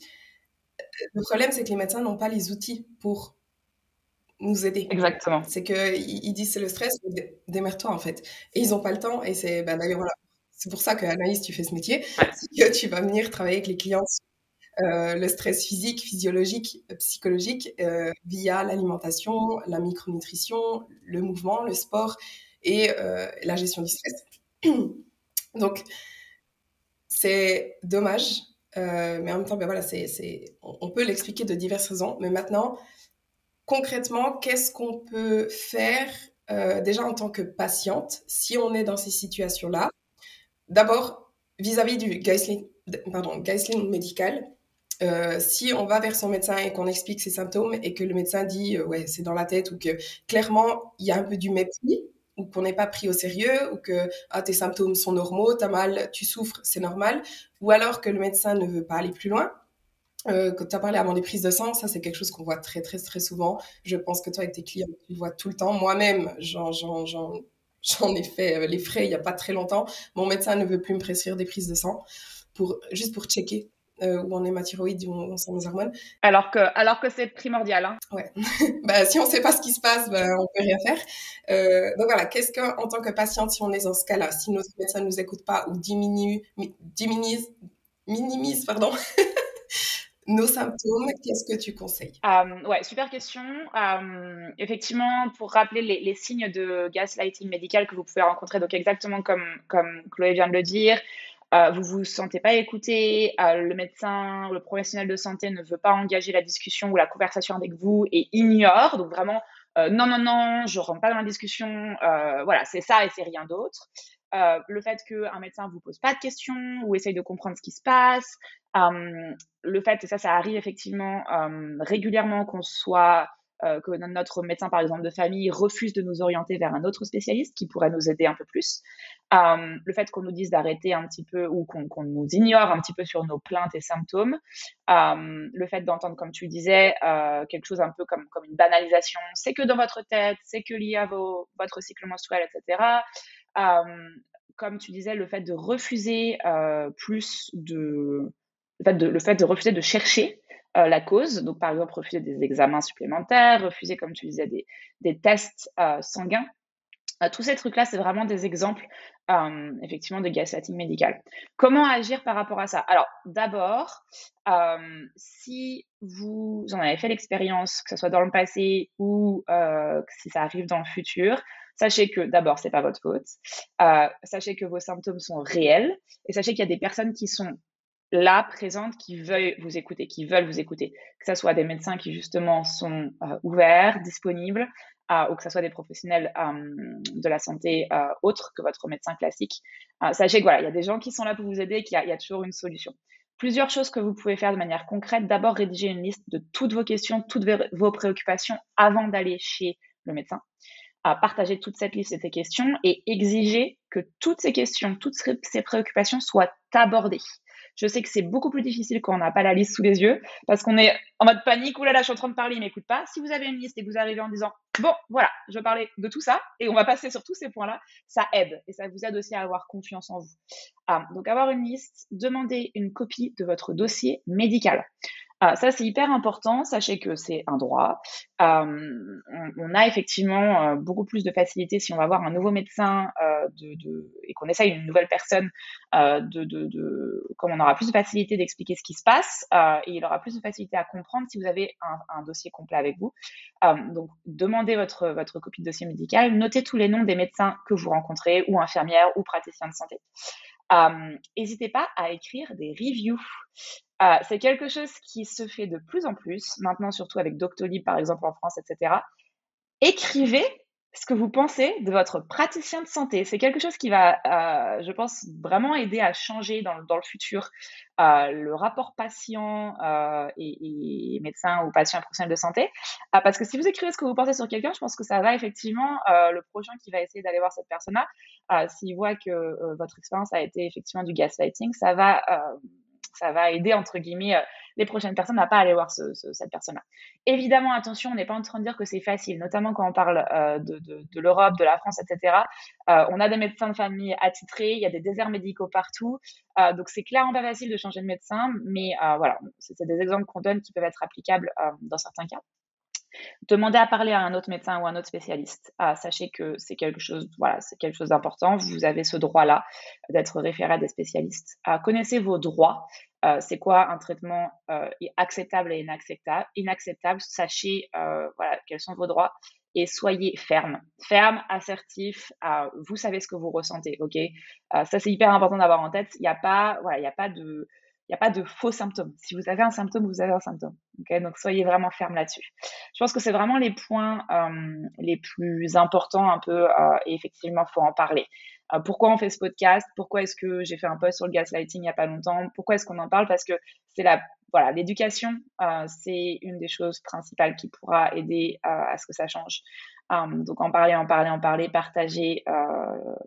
le problème, c'est que les médecins n'ont pas les outils pour nous aider. Exactement. C'est qu'ils disent c'est le stress, démerde-toi en fait. Et ils n'ont pas le temps. Et c'est ben, d'ailleurs, voilà, c'est pour ça que Anaïs, tu fais ce métier. (laughs) Que tu vas venir travailler avec les clients euh, le stress physique, physiologique, euh, psychologique euh, via l'alimentation, la micronutrition, le mouvement, le sport et la gestion du stress. (clears throat) Donc, c'est dommage, mais en même temps, ben voilà, on peut l'expliquer de diverses raisons. Mais maintenant, concrètement, qu'est-ce qu'on peut faire déjà en tant que patiente si on est dans ces situations-là D'abord, vis-à-vis du guideline, pardon, médical, euh, si on va vers son médecin et qu'on explique ses symptômes et que le médecin dit euh, ouais c'est dans la tête ou que clairement il y a un peu du mépris ou qu'on n'est pas pris au sérieux ou que ah, tes symptômes sont normaux, t'as mal, tu souffres, c'est normal, ou alors que le médecin ne veut pas aller plus loin. Euh, quand tu as parlé avant des prises de sang, ça c'est quelque chose qu'on voit très très très souvent. Je pense que toi avec tes clients, tu le vois tout le temps. Moi-même, j'en J'en ai fait euh, les frais il n'y a pas très longtemps. Mon médecin ne veut plus me prescrire des prises de sang, pour, juste pour checker euh, où on est ma thyroïde, où on, sent mes hormones. Alors que, alors que c'est primordial. Hein. Ouais. (laughs) bah, si on ne sait pas ce qui se passe, bah, on peut rien faire. Euh, donc voilà, qu'est-ce qu'en tant que patiente, si on est dans ce cas-là, si nos médecins ne nous écoutent pas ou diminuent, diminuent, minimisent, pardon, (laughs) nos symptômes, qu'est-ce que tu conseilles? Ouais, super question. Effectivement, pour rappeler les, signes de gaslighting médical que vous pouvez rencontrer, donc exactement comme, comme Chloé vient de le dire, euh, vous vous sentez pas écouté, euh, le médecin, le professionnel de santé ne veut pas engager la discussion ou la conversation avec vous et ignore. Donc vraiment, euh, non, non, non, je rentre pas dans la discussion. Euh, voilà, c'est ça et c'est rien d'autre. Euh, le fait qu'un médecin vous pose pas de questions ou essaye de comprendre ce qui se passe. le fait, et ça, ça arrive effectivement régulièrement qu'on soit euh, que notre médecin, par exemple, de famille refuse de nous orienter vers un autre spécialiste qui pourrait nous aider un peu plus. Euh, le fait qu'on nous dise d'arrêter un petit peu ou qu'on nous ignore un petit peu sur nos plaintes et symptômes. Euh, le fait d'entendre, comme tu disais, quelque chose un peu comme, comme une banalisation. C'est que dans votre tête, c'est que lié à vos, votre cycle menstruel, etc. comme tu disais, le fait de refuser plus de... Le fait de, refuser de chercher la cause. Donc, par exemple, refuser des examens supplémentaires, refuser, comme tu disais, des, tests sanguins. Tous ces trucs-là, c'est vraiment des exemples, effectivement, de gaslighting médical. Comment agir par rapport à ça? Alors, d'abord, si vous en avez fait l'expérience, que ce soit dans le passé ou si ça arrive dans le futur, sachez que d'abord, c'est pas votre faute. sachez que vos symptômes sont réels et sachez qu'il y a des personnes qui sont là présentes qui veulent vous écouter, qui veulent vous écouter, que ce soit des médecins qui justement sont euh, ouverts, disponibles, euh, ou que ce soit des professionnels euh, de la santé autres que votre médecin classique. sachez que voilà, il y a des gens qui sont là pour vous aider et qu'il y, a toujours une solution. Plusieurs choses que vous pouvez faire de manière concrète. D'abord, rédiger une liste de toutes vos questions, toutes vos préoccupations avant d'aller chez le médecin. Partager toute cette liste et ces questions et exiger que toutes ces questions, toutes ces préoccupations soient abordées. Je sais que c'est beaucoup plus difficile quand on n'a pas la liste sous les yeux parce qu'on est en mode panique. Ouh là là, je suis en train de parler, il m'écoute pas. Si vous avez une liste et que vous arrivez en disant bon, voilà, je parler de tout ça et on va passer sur tous ces points-là, ça aide et ça vous aide aussi à avoir confiance en vous. Ah, donc avoir une liste, demander une copie de votre dossier médical. Ah, ça, c'est hyper important. Sachez que c'est un droit. Euh, on, a effectivement euh, beaucoup plus de facilité si on va voir un nouveau médecin euh, et qu'on essaye une nouvelle personne, comme on aura plus de facilité d'expliquer ce qui se passe et il aura plus de facilité à comprendre si vous avez un, un dossier complet avec vous. donc, demandez votre, votre copie de dossier médical, notez tous les noms des médecins que vous rencontrez, ou infirmières, ou praticiens de santé. N'hésitez pas à écrire des reviews. Euh, c'est quelque chose qui se fait de plus en plus, maintenant surtout avec Doctolib par exemple en France, etc. Écrivez ce que vous pensez de votre praticien de santé. C'est quelque chose qui va, euh, je pense, vraiment aider à changer dans, le futur euh, le rapport patient et, médecin ou patient professionnel de santé. parce que si vous écrivez ce que vous pensez sur quelqu'un, je pense que ça va effectivement, le prochain qui va essayer d'aller voir cette personne-là, s'il voit que votre expérience a été effectivement du gaslighting, ça va ça va aider, entre guillemets, euh, les prochaines personnes à pas aller voir cette personne-là. Évidemment, attention, on n'est pas en train de dire que c'est facile, notamment quand on parle euh, de, l'Europe, de la France, etc. Euh, on a des médecins de famille attitrés, il y a des déserts médicaux partout, donc c'est clairement pas facile de changer de médecin, mais voilà, c'est des exemples qu'on donne qui peuvent être applicables dans certains cas. Demandez à parler à un autre médecin ou un autre spécialiste. Ah, sachez que c'est quelque chose, voilà, c'est quelque chose d'important. Vous avez ce droit-là d'être référé à des spécialistes. Ah, connaissez vos droits. Euh, c'est quoi un traitement euh, acceptable et inacceptable Inacceptable, sachez euh, voilà, quels sont vos droits et soyez ferme. Ferme, assertif, vous savez ce que vous ressentez, ok? Ça, c'est hyper important d'avoir en tête. Il n'y a pas, voilà, il a pas de il n'y a pas de faux symptômes. Si vous avez un symptôme, vous avez un symptôme. Donc soyez vraiment ferme là-dessus. Je pense que c'est vraiment les points euh, les plus importants un peu euh, et effectivement, faut en parler. Euh, pourquoi on fait ce podcast? Pourquoi est-ce que j'ai fait un post sur le gaslighting il n'y a pas longtemps? Pourquoi est-ce qu'on en parle? Parce que c'est la voilà, l'éducation, c'est une des choses principales qui pourra aider à ce que ça change. donc en parler, en parler, en parler, partager,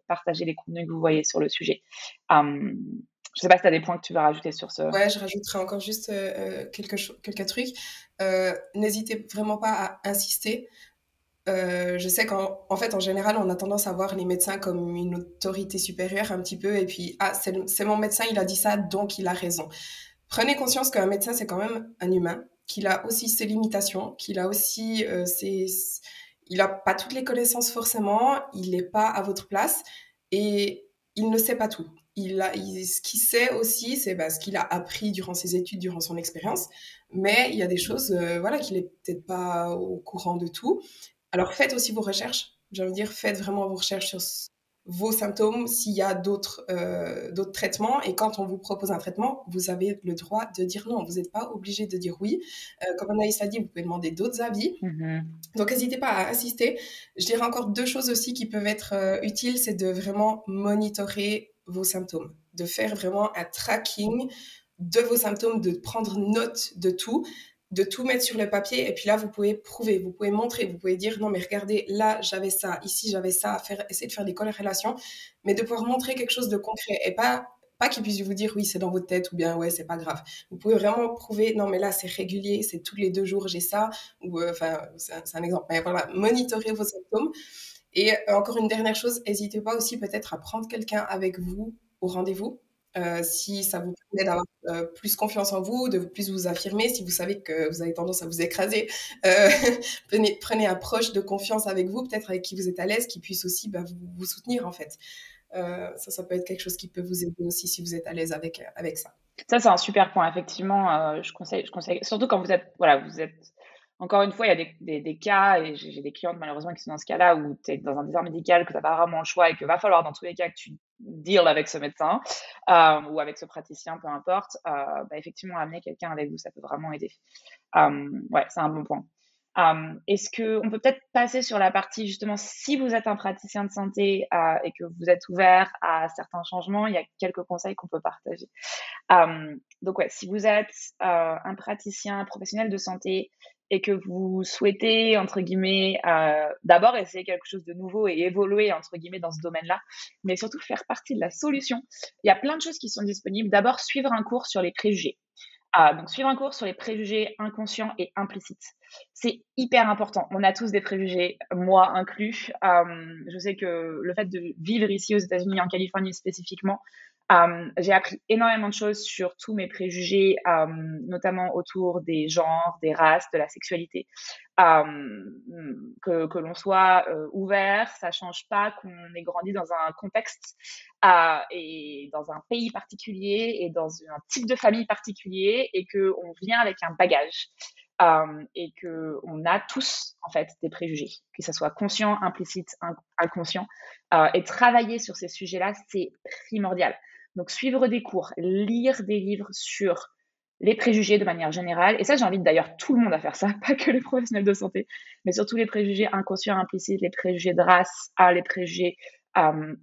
partager les contenus que vous voyez sur le sujet. Je sais pas si tu as des points que tu veux rajouter sur ce. Ouais, je rajouterai encore juste euh, euh, quelques, quelques trucs. Euh, n'hésitez vraiment pas à insister. je sais qu'en en fait, en général, on a tendance à voir les médecins comme une autorité supérieure un petit peu, et puis, ah, c'est mon médecin, il a dit ça, donc il a raison. prenez conscience qu'un médecin, c'est quand même un humain, qu'il a aussi ses limitations, qu'il a aussi euh. Il n'a pas toutes les connaissances forcément, il n'est pas à votre place et il ne sait pas tout. Il a, ce qu'il sait aussi, c'est bah, ce qu'il a appris durant ses études, durant son expérience. Mais il y a des choses, euh, voilà, qu'il n'est peut-être pas au courant de tout. Alors faites aussi vos recherches. J'ai envie de dire, faites vraiment vos recherches sur vos symptômes, s'il y a d'autres euh, d'autres traitements. Et quand on vous propose un traitement, vous avez le droit de dire non. Vous n'êtes pas obligé de dire oui. Euh, comme Anaïs l'a dit, vous pouvez demander d'autres avis. Mm-hmm. Donc, n'hésitez pas à assister. Je dirais encore deux choses aussi qui peuvent être utiles, c'est de vraiment monitorer vos symptômes, de faire vraiment un tracking de vos symptômes, de prendre note de tout de tout mettre sur le papier. Et puis là vous pouvez prouver, vous pouvez montrer, vous pouvez dire non mais regardez là j'avais ça, ici j'avais ça, faire essayer de faire des corrélations, mais de pouvoir montrer quelque chose de concret et pas pas qu'il puisse vous dire oui c'est dans votre tête ou bien ouais c'est pas grave. Vous pouvez vraiment prouver non mais là c'est régulier, c'est tous les deux jours j'ai ça ou euh, enfin c'est un, exemple. Mais voilà monitorer vos symptômes et euh, encore une dernière chose, n'hésitez pas aussi peut-être à prendre quelqu'un avec vous au rendez-vous euh, si ça vous permet d'avoir euh, plus confiance en vous, de plus vous affirmer, si vous savez que vous avez tendance à vous écraser, (laughs) prenez, prenez approche de confiance avec vous, peut-être avec qui vous êtes à l'aise, qui puisse aussi bah, vous, soutenir en fait. ça, ça peut être quelque chose qui peut vous aider aussi si vous êtes à l'aise avec, avec ça. Ça, c'est un super point. Effectivement, je, conseille, je conseille, surtout quand vous êtes, voilà, vous êtes encore une fois, il y a des, cas, et j'ai des clientes malheureusement qui sont dans ce cas-là, où tu es dans un désert médical, que tu n'as pas vraiment le choix et qu'il va falloir dans tous les cas que tu deals avec ce médecin euh, ou avec ce praticien, peu importe, euh, bah, effectivement, amener quelqu'un avec vous, ça peut vraiment aider. Euh, ouais, c'est un bon point. Est-ce qu'on peut peut-être passer sur la partie justement, si vous êtes un praticien de santé et que vous êtes ouvert à certains changements, il y a quelques conseils qu'on peut partager. Donc ouais, si vous êtes un praticien professionnel de santé et que vous souhaitez, entre guillemets, euh, d'abord essayer quelque chose de nouveau et évoluer, entre guillemets, dans ce domaine-là, mais surtout faire partie de la solution, il y a plein de choses qui sont disponibles. D'abord, suivre un cours sur les préjugés. Ah, donc, suivre un cours sur les préjugés inconscients et implicites. C'est hyper important. On a tous des préjugés, moi inclus. Euh, je sais que le fait de vivre ici aux États-Unis, en Californie spécifiquement, euh, j'ai appris énormément de choses sur tous mes préjugés, euh, notamment autour des genres, des races, de la sexualité. Euh, que, l'on soit ouvert, ça change pas qu'on ait grandi dans un contexte et dans un pays particulier et dans un type de famille particulier et que on vient avec un bagage. Et que on a tous en fait des préjugés, que ce soit conscient, implicite, inconscient, et travailler sur ces sujets-là, c'est primordial. Donc, suivre des cours, lire des livres sur les préjugés de manière générale. Et ça, j'invite d'ailleurs tout le monde à faire ça, (laughs) pas que les professionnels de santé, mais surtout les préjugés inconscients, implicites, les préjugés de race, ah, les préjugés euh,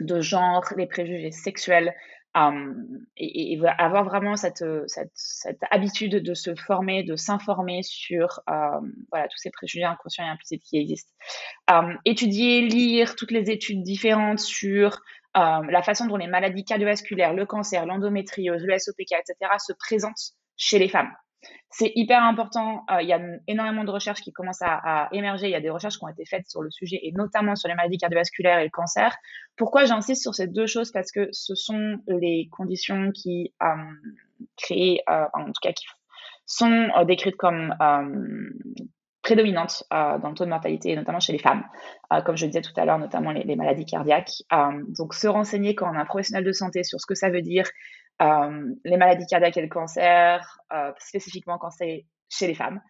de genre, les préjugés sexuels. Euh, et, avoir vraiment cette, cette, habitude de se former, de s'informer sur euh, voilà, tous ces préjugés inconscients et implicites qui existent. étudier, lire toutes les études différentes sur euh, la façon dont les maladies cardiovasculaires, le cancer, l'endométriose, le SOPK, etc. se présentent chez les femmes. C'est hyper important. Euh, il y a énormément de recherches qui commencent à, émerger. Il y a des recherches qui ont été faites sur le sujet et notamment sur les maladies cardiovasculaires et le cancer. Pourquoi j'insiste sur ces deux choses? Parce que ce sont les conditions qui euh, créent, en tout cas qui sont décrites comme prédominante euh, dans le taux de mortalité, notamment chez les femmes, euh, comme je disais tout à l'heure, notamment les, maladies cardiaques. Euh, donc, se renseigner quand on est un professionnel de santé sur ce que ça veut dire, les maladies cardiaques et le cancer, spécifiquement quand c'est chez les femmes,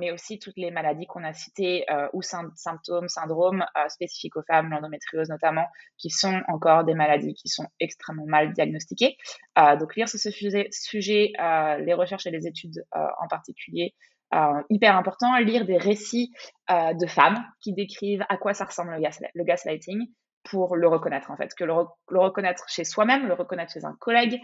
mais aussi toutes les maladies qu'on a citées ou symptômes, syndromes spécifiques aux femmes, l'endométriose notamment, qui sont encore des maladies qui sont extrêmement mal diagnostiquées. donc lire sur ce sujet les recherches et les études en particulier euh, hyper important, lire des récits euh, de femmes qui décrivent à quoi ça ressemble le gaslighting, pour le reconnaître en fait, que le, reconnaître chez soi-même, le reconnaître chez un collègue,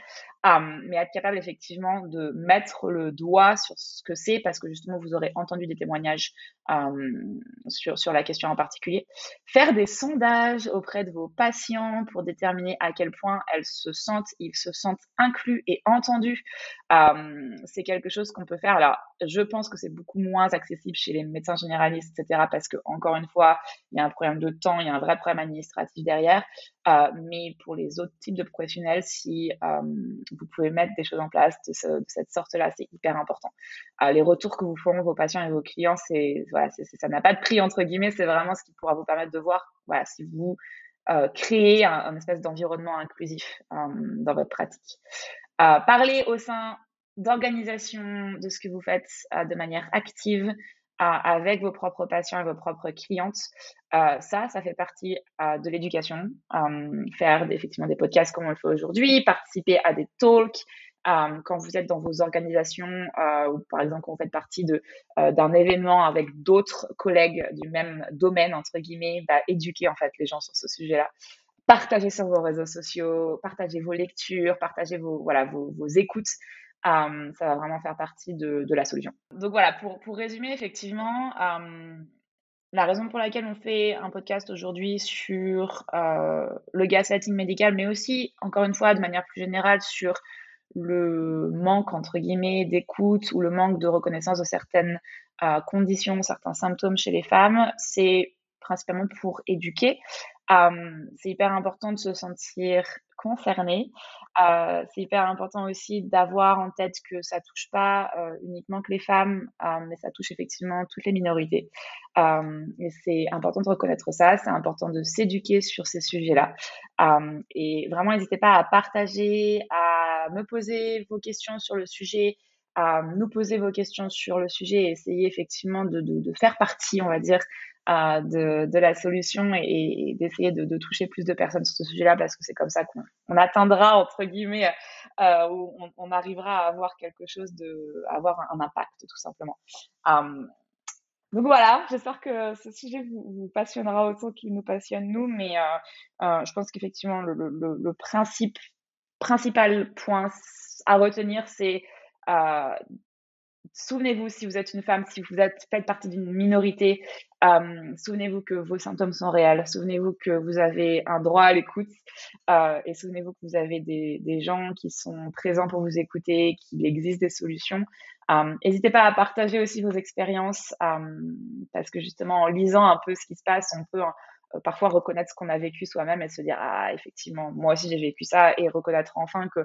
euh, mais être capable effectivement de mettre le doigt sur ce que c'est parce que justement vous aurez entendu des témoignages euh, sur, sur la question en particulier. Faire des sondages auprès de vos patients pour déterminer à quel point elles se sentent, ils se sentent inclus et entendus. Euh, c'est quelque chose qu'on peut faire. Alors je pense que c'est beaucoup moins accessible chez les médecins généralistes, etc. parce que encore une fois, il y a un problème de temps, il y a un vrai problème administratif derrière. Euh, mais pour les autres types de professionnels, si euh, vous pouvez mettre des choses en place de, cette sorte-là, c'est hyper important. les retours que vous font vos patients et vos clients, c'est voilà, ça n'a pas de prix entre guillemets, c'est vraiment ce qui pourra vous permettre de voir voilà, si vous créez un, un, espèce d'environnement inclusif dans votre pratique. parler au sein d'organisation de ce que vous faites de manière active, avec vos propres patients et vos propres clientes. Euh, ça, ça fait partie euh, de l'éducation. Euh, faire effectivement des podcasts comme on le fait aujourd'hui, participer à des talks. quand vous êtes dans vos organisations ou par exemple quand vous faites partie d'un événement avec d'autres collègues du même domaine entre guillemets, bah, éduquer en fait les gens sur ce sujet-là partagez sur vos réseaux sociaux, partagez vos lectures, partagez vos, voilà, vos, vos écoutes. Ça va vraiment faire partie de, la solution. Donc voilà, pour, résumer, effectivement, la raison pour laquelle on fait un podcast aujourd'hui sur euh, le gaslighting médical, mais aussi, encore une fois, de manière plus générale, sur le manque, entre guillemets, d'écoute ou le manque de reconnaissance de certaines euh, conditions, certains symptômes chez les femmes, c'est principalement pour éduquer. C'est hyper important de se sentir concerné. Euh, c'est hyper important aussi d'avoir en tête que ça touche pas euh, uniquement que les femmes, euh, mais ça touche effectivement toutes les minorités. Et c'est important de reconnaître ça, c'est important de s'éduquer sur ces sujets-là. Et vraiment, n'hésitez pas à partager, à me poser vos questions sur le sujet, à nous poser vos questions sur le sujet et essayer effectivement de faire partie, on va dire, de, la solution et, d'essayer de, toucher plus de personnes sur ce sujet-là parce que c'est comme ça qu'on on atteindra, entre guillemets, euh, où on, arrivera à avoir quelque chose de, à avoir un, impact, tout simplement. Um, donc voilà, j'espère que ce sujet vous, passionnera autant qu'il nous passionne nous, mais euh, euh, je pense qu'effectivement le, le, le, principe, principal point à retenir, c'est souvenez-vous, si vous êtes une femme, si vous êtes, faites partie d'une minorité, euh, souvenez-vous que vos symptômes sont réels. Souvenez-vous que vous avez un droit à l'écoute. Euh, et souvenez-vous que vous avez des, gens qui sont présents pour vous écouter, qu'il existe des solutions. Euh, n'hésitez pas à partager aussi vos expériences, euh, parce que justement, en lisant un peu ce qui se passe, on peut parfois reconnaître ce qu'on a vécu soi-même et se dire, ah, effectivement, moi aussi j'ai vécu ça, et reconnaître enfin que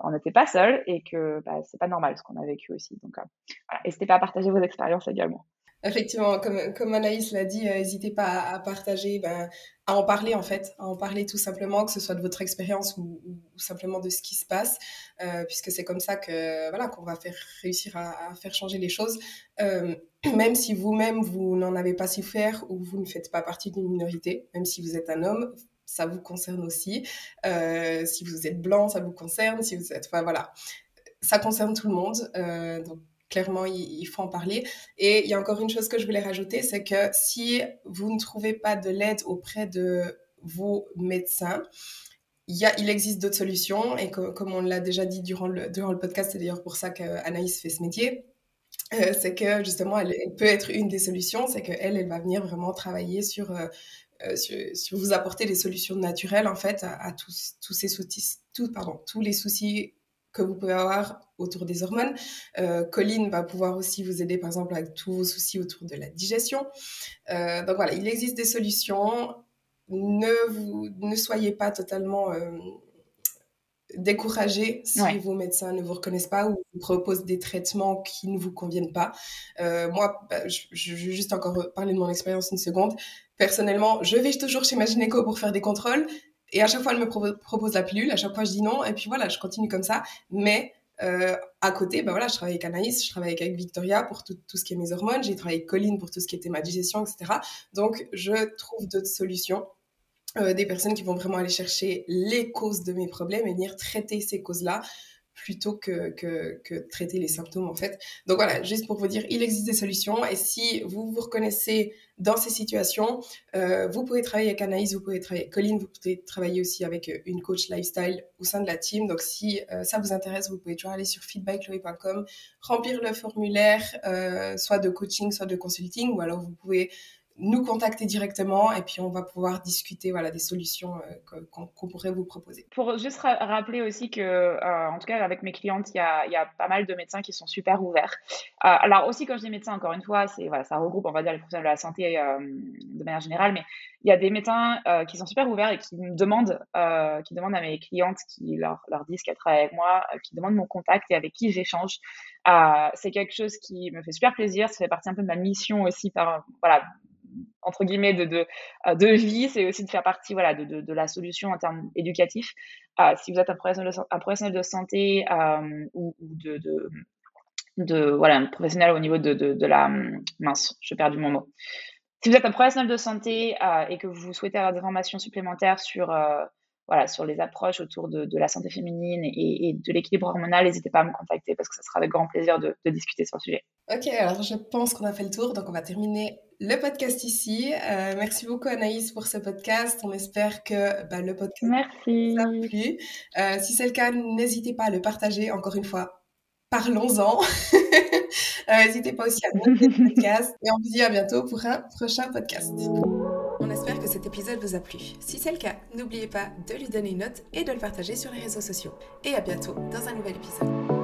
on n'était pas seul et que bah, c'est pas normal ce qu'on a vécu aussi. Donc, euh, voilà, n'hésitez pas à partager vos expériences également. Effectivement, comme, Anaïs l'a dit, euh, n'hésitez pas à, partager, ben, à en parler en fait, à en parler tout simplement, que ce soit de votre expérience ou, simplement de ce qui se passe, euh, puisque c'est comme ça que voilà qu'on va faire réussir à, à, faire changer les choses, euh, (clears throat) même si vous-même vous n'en avez pas souffert ou vous ne faites pas partie d'une minorité, même si vous êtes un homme, ça vous concerne aussi. Euh, si vous êtes blanc, ça vous concerne. Si vous êtes, enfin voilà, ça concerne tout le monde. Euh, donc clairement, il, faut en parler. Et il y a encore une chose que je voulais rajouter, c'est que si vous ne trouvez pas de l'aide auprès de vos médecins, il, existe d'autres solutions. Et comme on l'a déjà dit durant le, podcast, c'est d'ailleurs pour ça qu'Anaïs fait ce métier. Euh, c'est que justement, elle, peut être une des solutions, c'est qu'elle, elle va venir vraiment travailler sur euh, si, vous apportez des solutions naturelles en fait à, à tous, tous ces soucis, tout, pardon, tous les soucis que vous pouvez avoir autour des hormones. Euh, Colline va pouvoir aussi vous aider par exemple avec tous vos soucis autour de la digestion. Euh, donc voilà, il existe des solutions. Ne vous ne soyez pas totalement euh, découragé si ouais. vos médecins ne vous reconnaissent pas ou vous proposent des traitements qui ne vous conviennent pas. Euh, moi, bah, je, je, vais juste encore parler de mon expérience une seconde. Personnellement, je vais toujours chez ma gynéco pour faire des contrôles et à chaque fois, elle me pro propose la pilule. À chaque fois, je dis non et puis voilà, je continue comme ça. Mais euh, à côté, ben voilà, je travaille avec Anaïs, je travaille avec Victoria pour tout, tout ce qui est mes hormones, j'ai travaillé avec Colline pour tout ce qui était ma digestion, etc. Donc, je trouve d'autres solutions euh, des personnes qui vont vraiment aller chercher les causes de mes problèmes et venir traiter ces causes-là plutôt que, que, que, traiter les symptômes en fait. Donc voilà, juste pour vous dire, il existe des solutions et si vous vous reconnaissez dans ces situations, euh, vous pouvez travailler avec Anaïs, vous pouvez travailler avec Colline, vous pouvez travailler aussi avec une coach lifestyle au sein de la team. Donc si euh, ça vous intéresse, vous pouvez toujours aller sur feedbackloé.com, remplir le formulaire, euh, soit de coaching, soit de consulting, ou alors vous pouvez nous contacter directement et puis on va pouvoir discuter voilà, des solutions euh, qu'on pourrait vous proposer. Pour juste rappeler aussi que, euh, en tout cas, avec mes clientes, il y a, y a, pas mal de médecins qui sont super ouverts. Euh, alors aussi, quand je dis médecin, encore une fois, voilà, ça regroupe, on va dire, les professionnels de la santé de manière générale, mais il y a des médecins qui sont super ouverts et qui me demandent, qui demandent à mes clientes qui leur, leur disent qu'elles travaillent avec moi, qui demandent mon contact et avec qui j'échange. c'est quelque chose qui me fait super plaisir. Ça fait partie un peu de ma mission aussi par, voilà, entre guillemets de, de, euh, de vie, c'est aussi de faire partie voilà, de, de, de, la solution en termes éducatifs. Euh, si vous êtes un professionnel de, un professionnel de santé euh, ou, de, de, voilà, un professionnel au niveau de, de, la mince, j'ai perdu mon mot. Si vous êtes un professionnel de santé et que vous souhaitez avoir des informations supplémentaires sur voilà, sur les approches autour de, de la santé féminine et, et de l'équilibre hormonal, n'hésitez pas à me contacter parce que ce sera avec grand plaisir de, de discuter sur le sujet. Ok, alors je pense qu'on a fait le tour, donc on va terminer le podcast ici. Euh, merci beaucoup Anaïs pour ce podcast. On espère que bah, le podcast merci. vous a plu. Euh, si c'est le cas, n'hésitez pas à le partager. Encore une fois, parlons-en. (laughs) euh, n'hésitez pas aussi à noter le podcast et on vous dit à bientôt pour un prochain podcast. Cet épisode vous a plu. Si c'est le cas, n'oubliez pas de lui donner une note et de le partager sur les réseaux sociaux. Et à bientôt dans un nouvel épisode.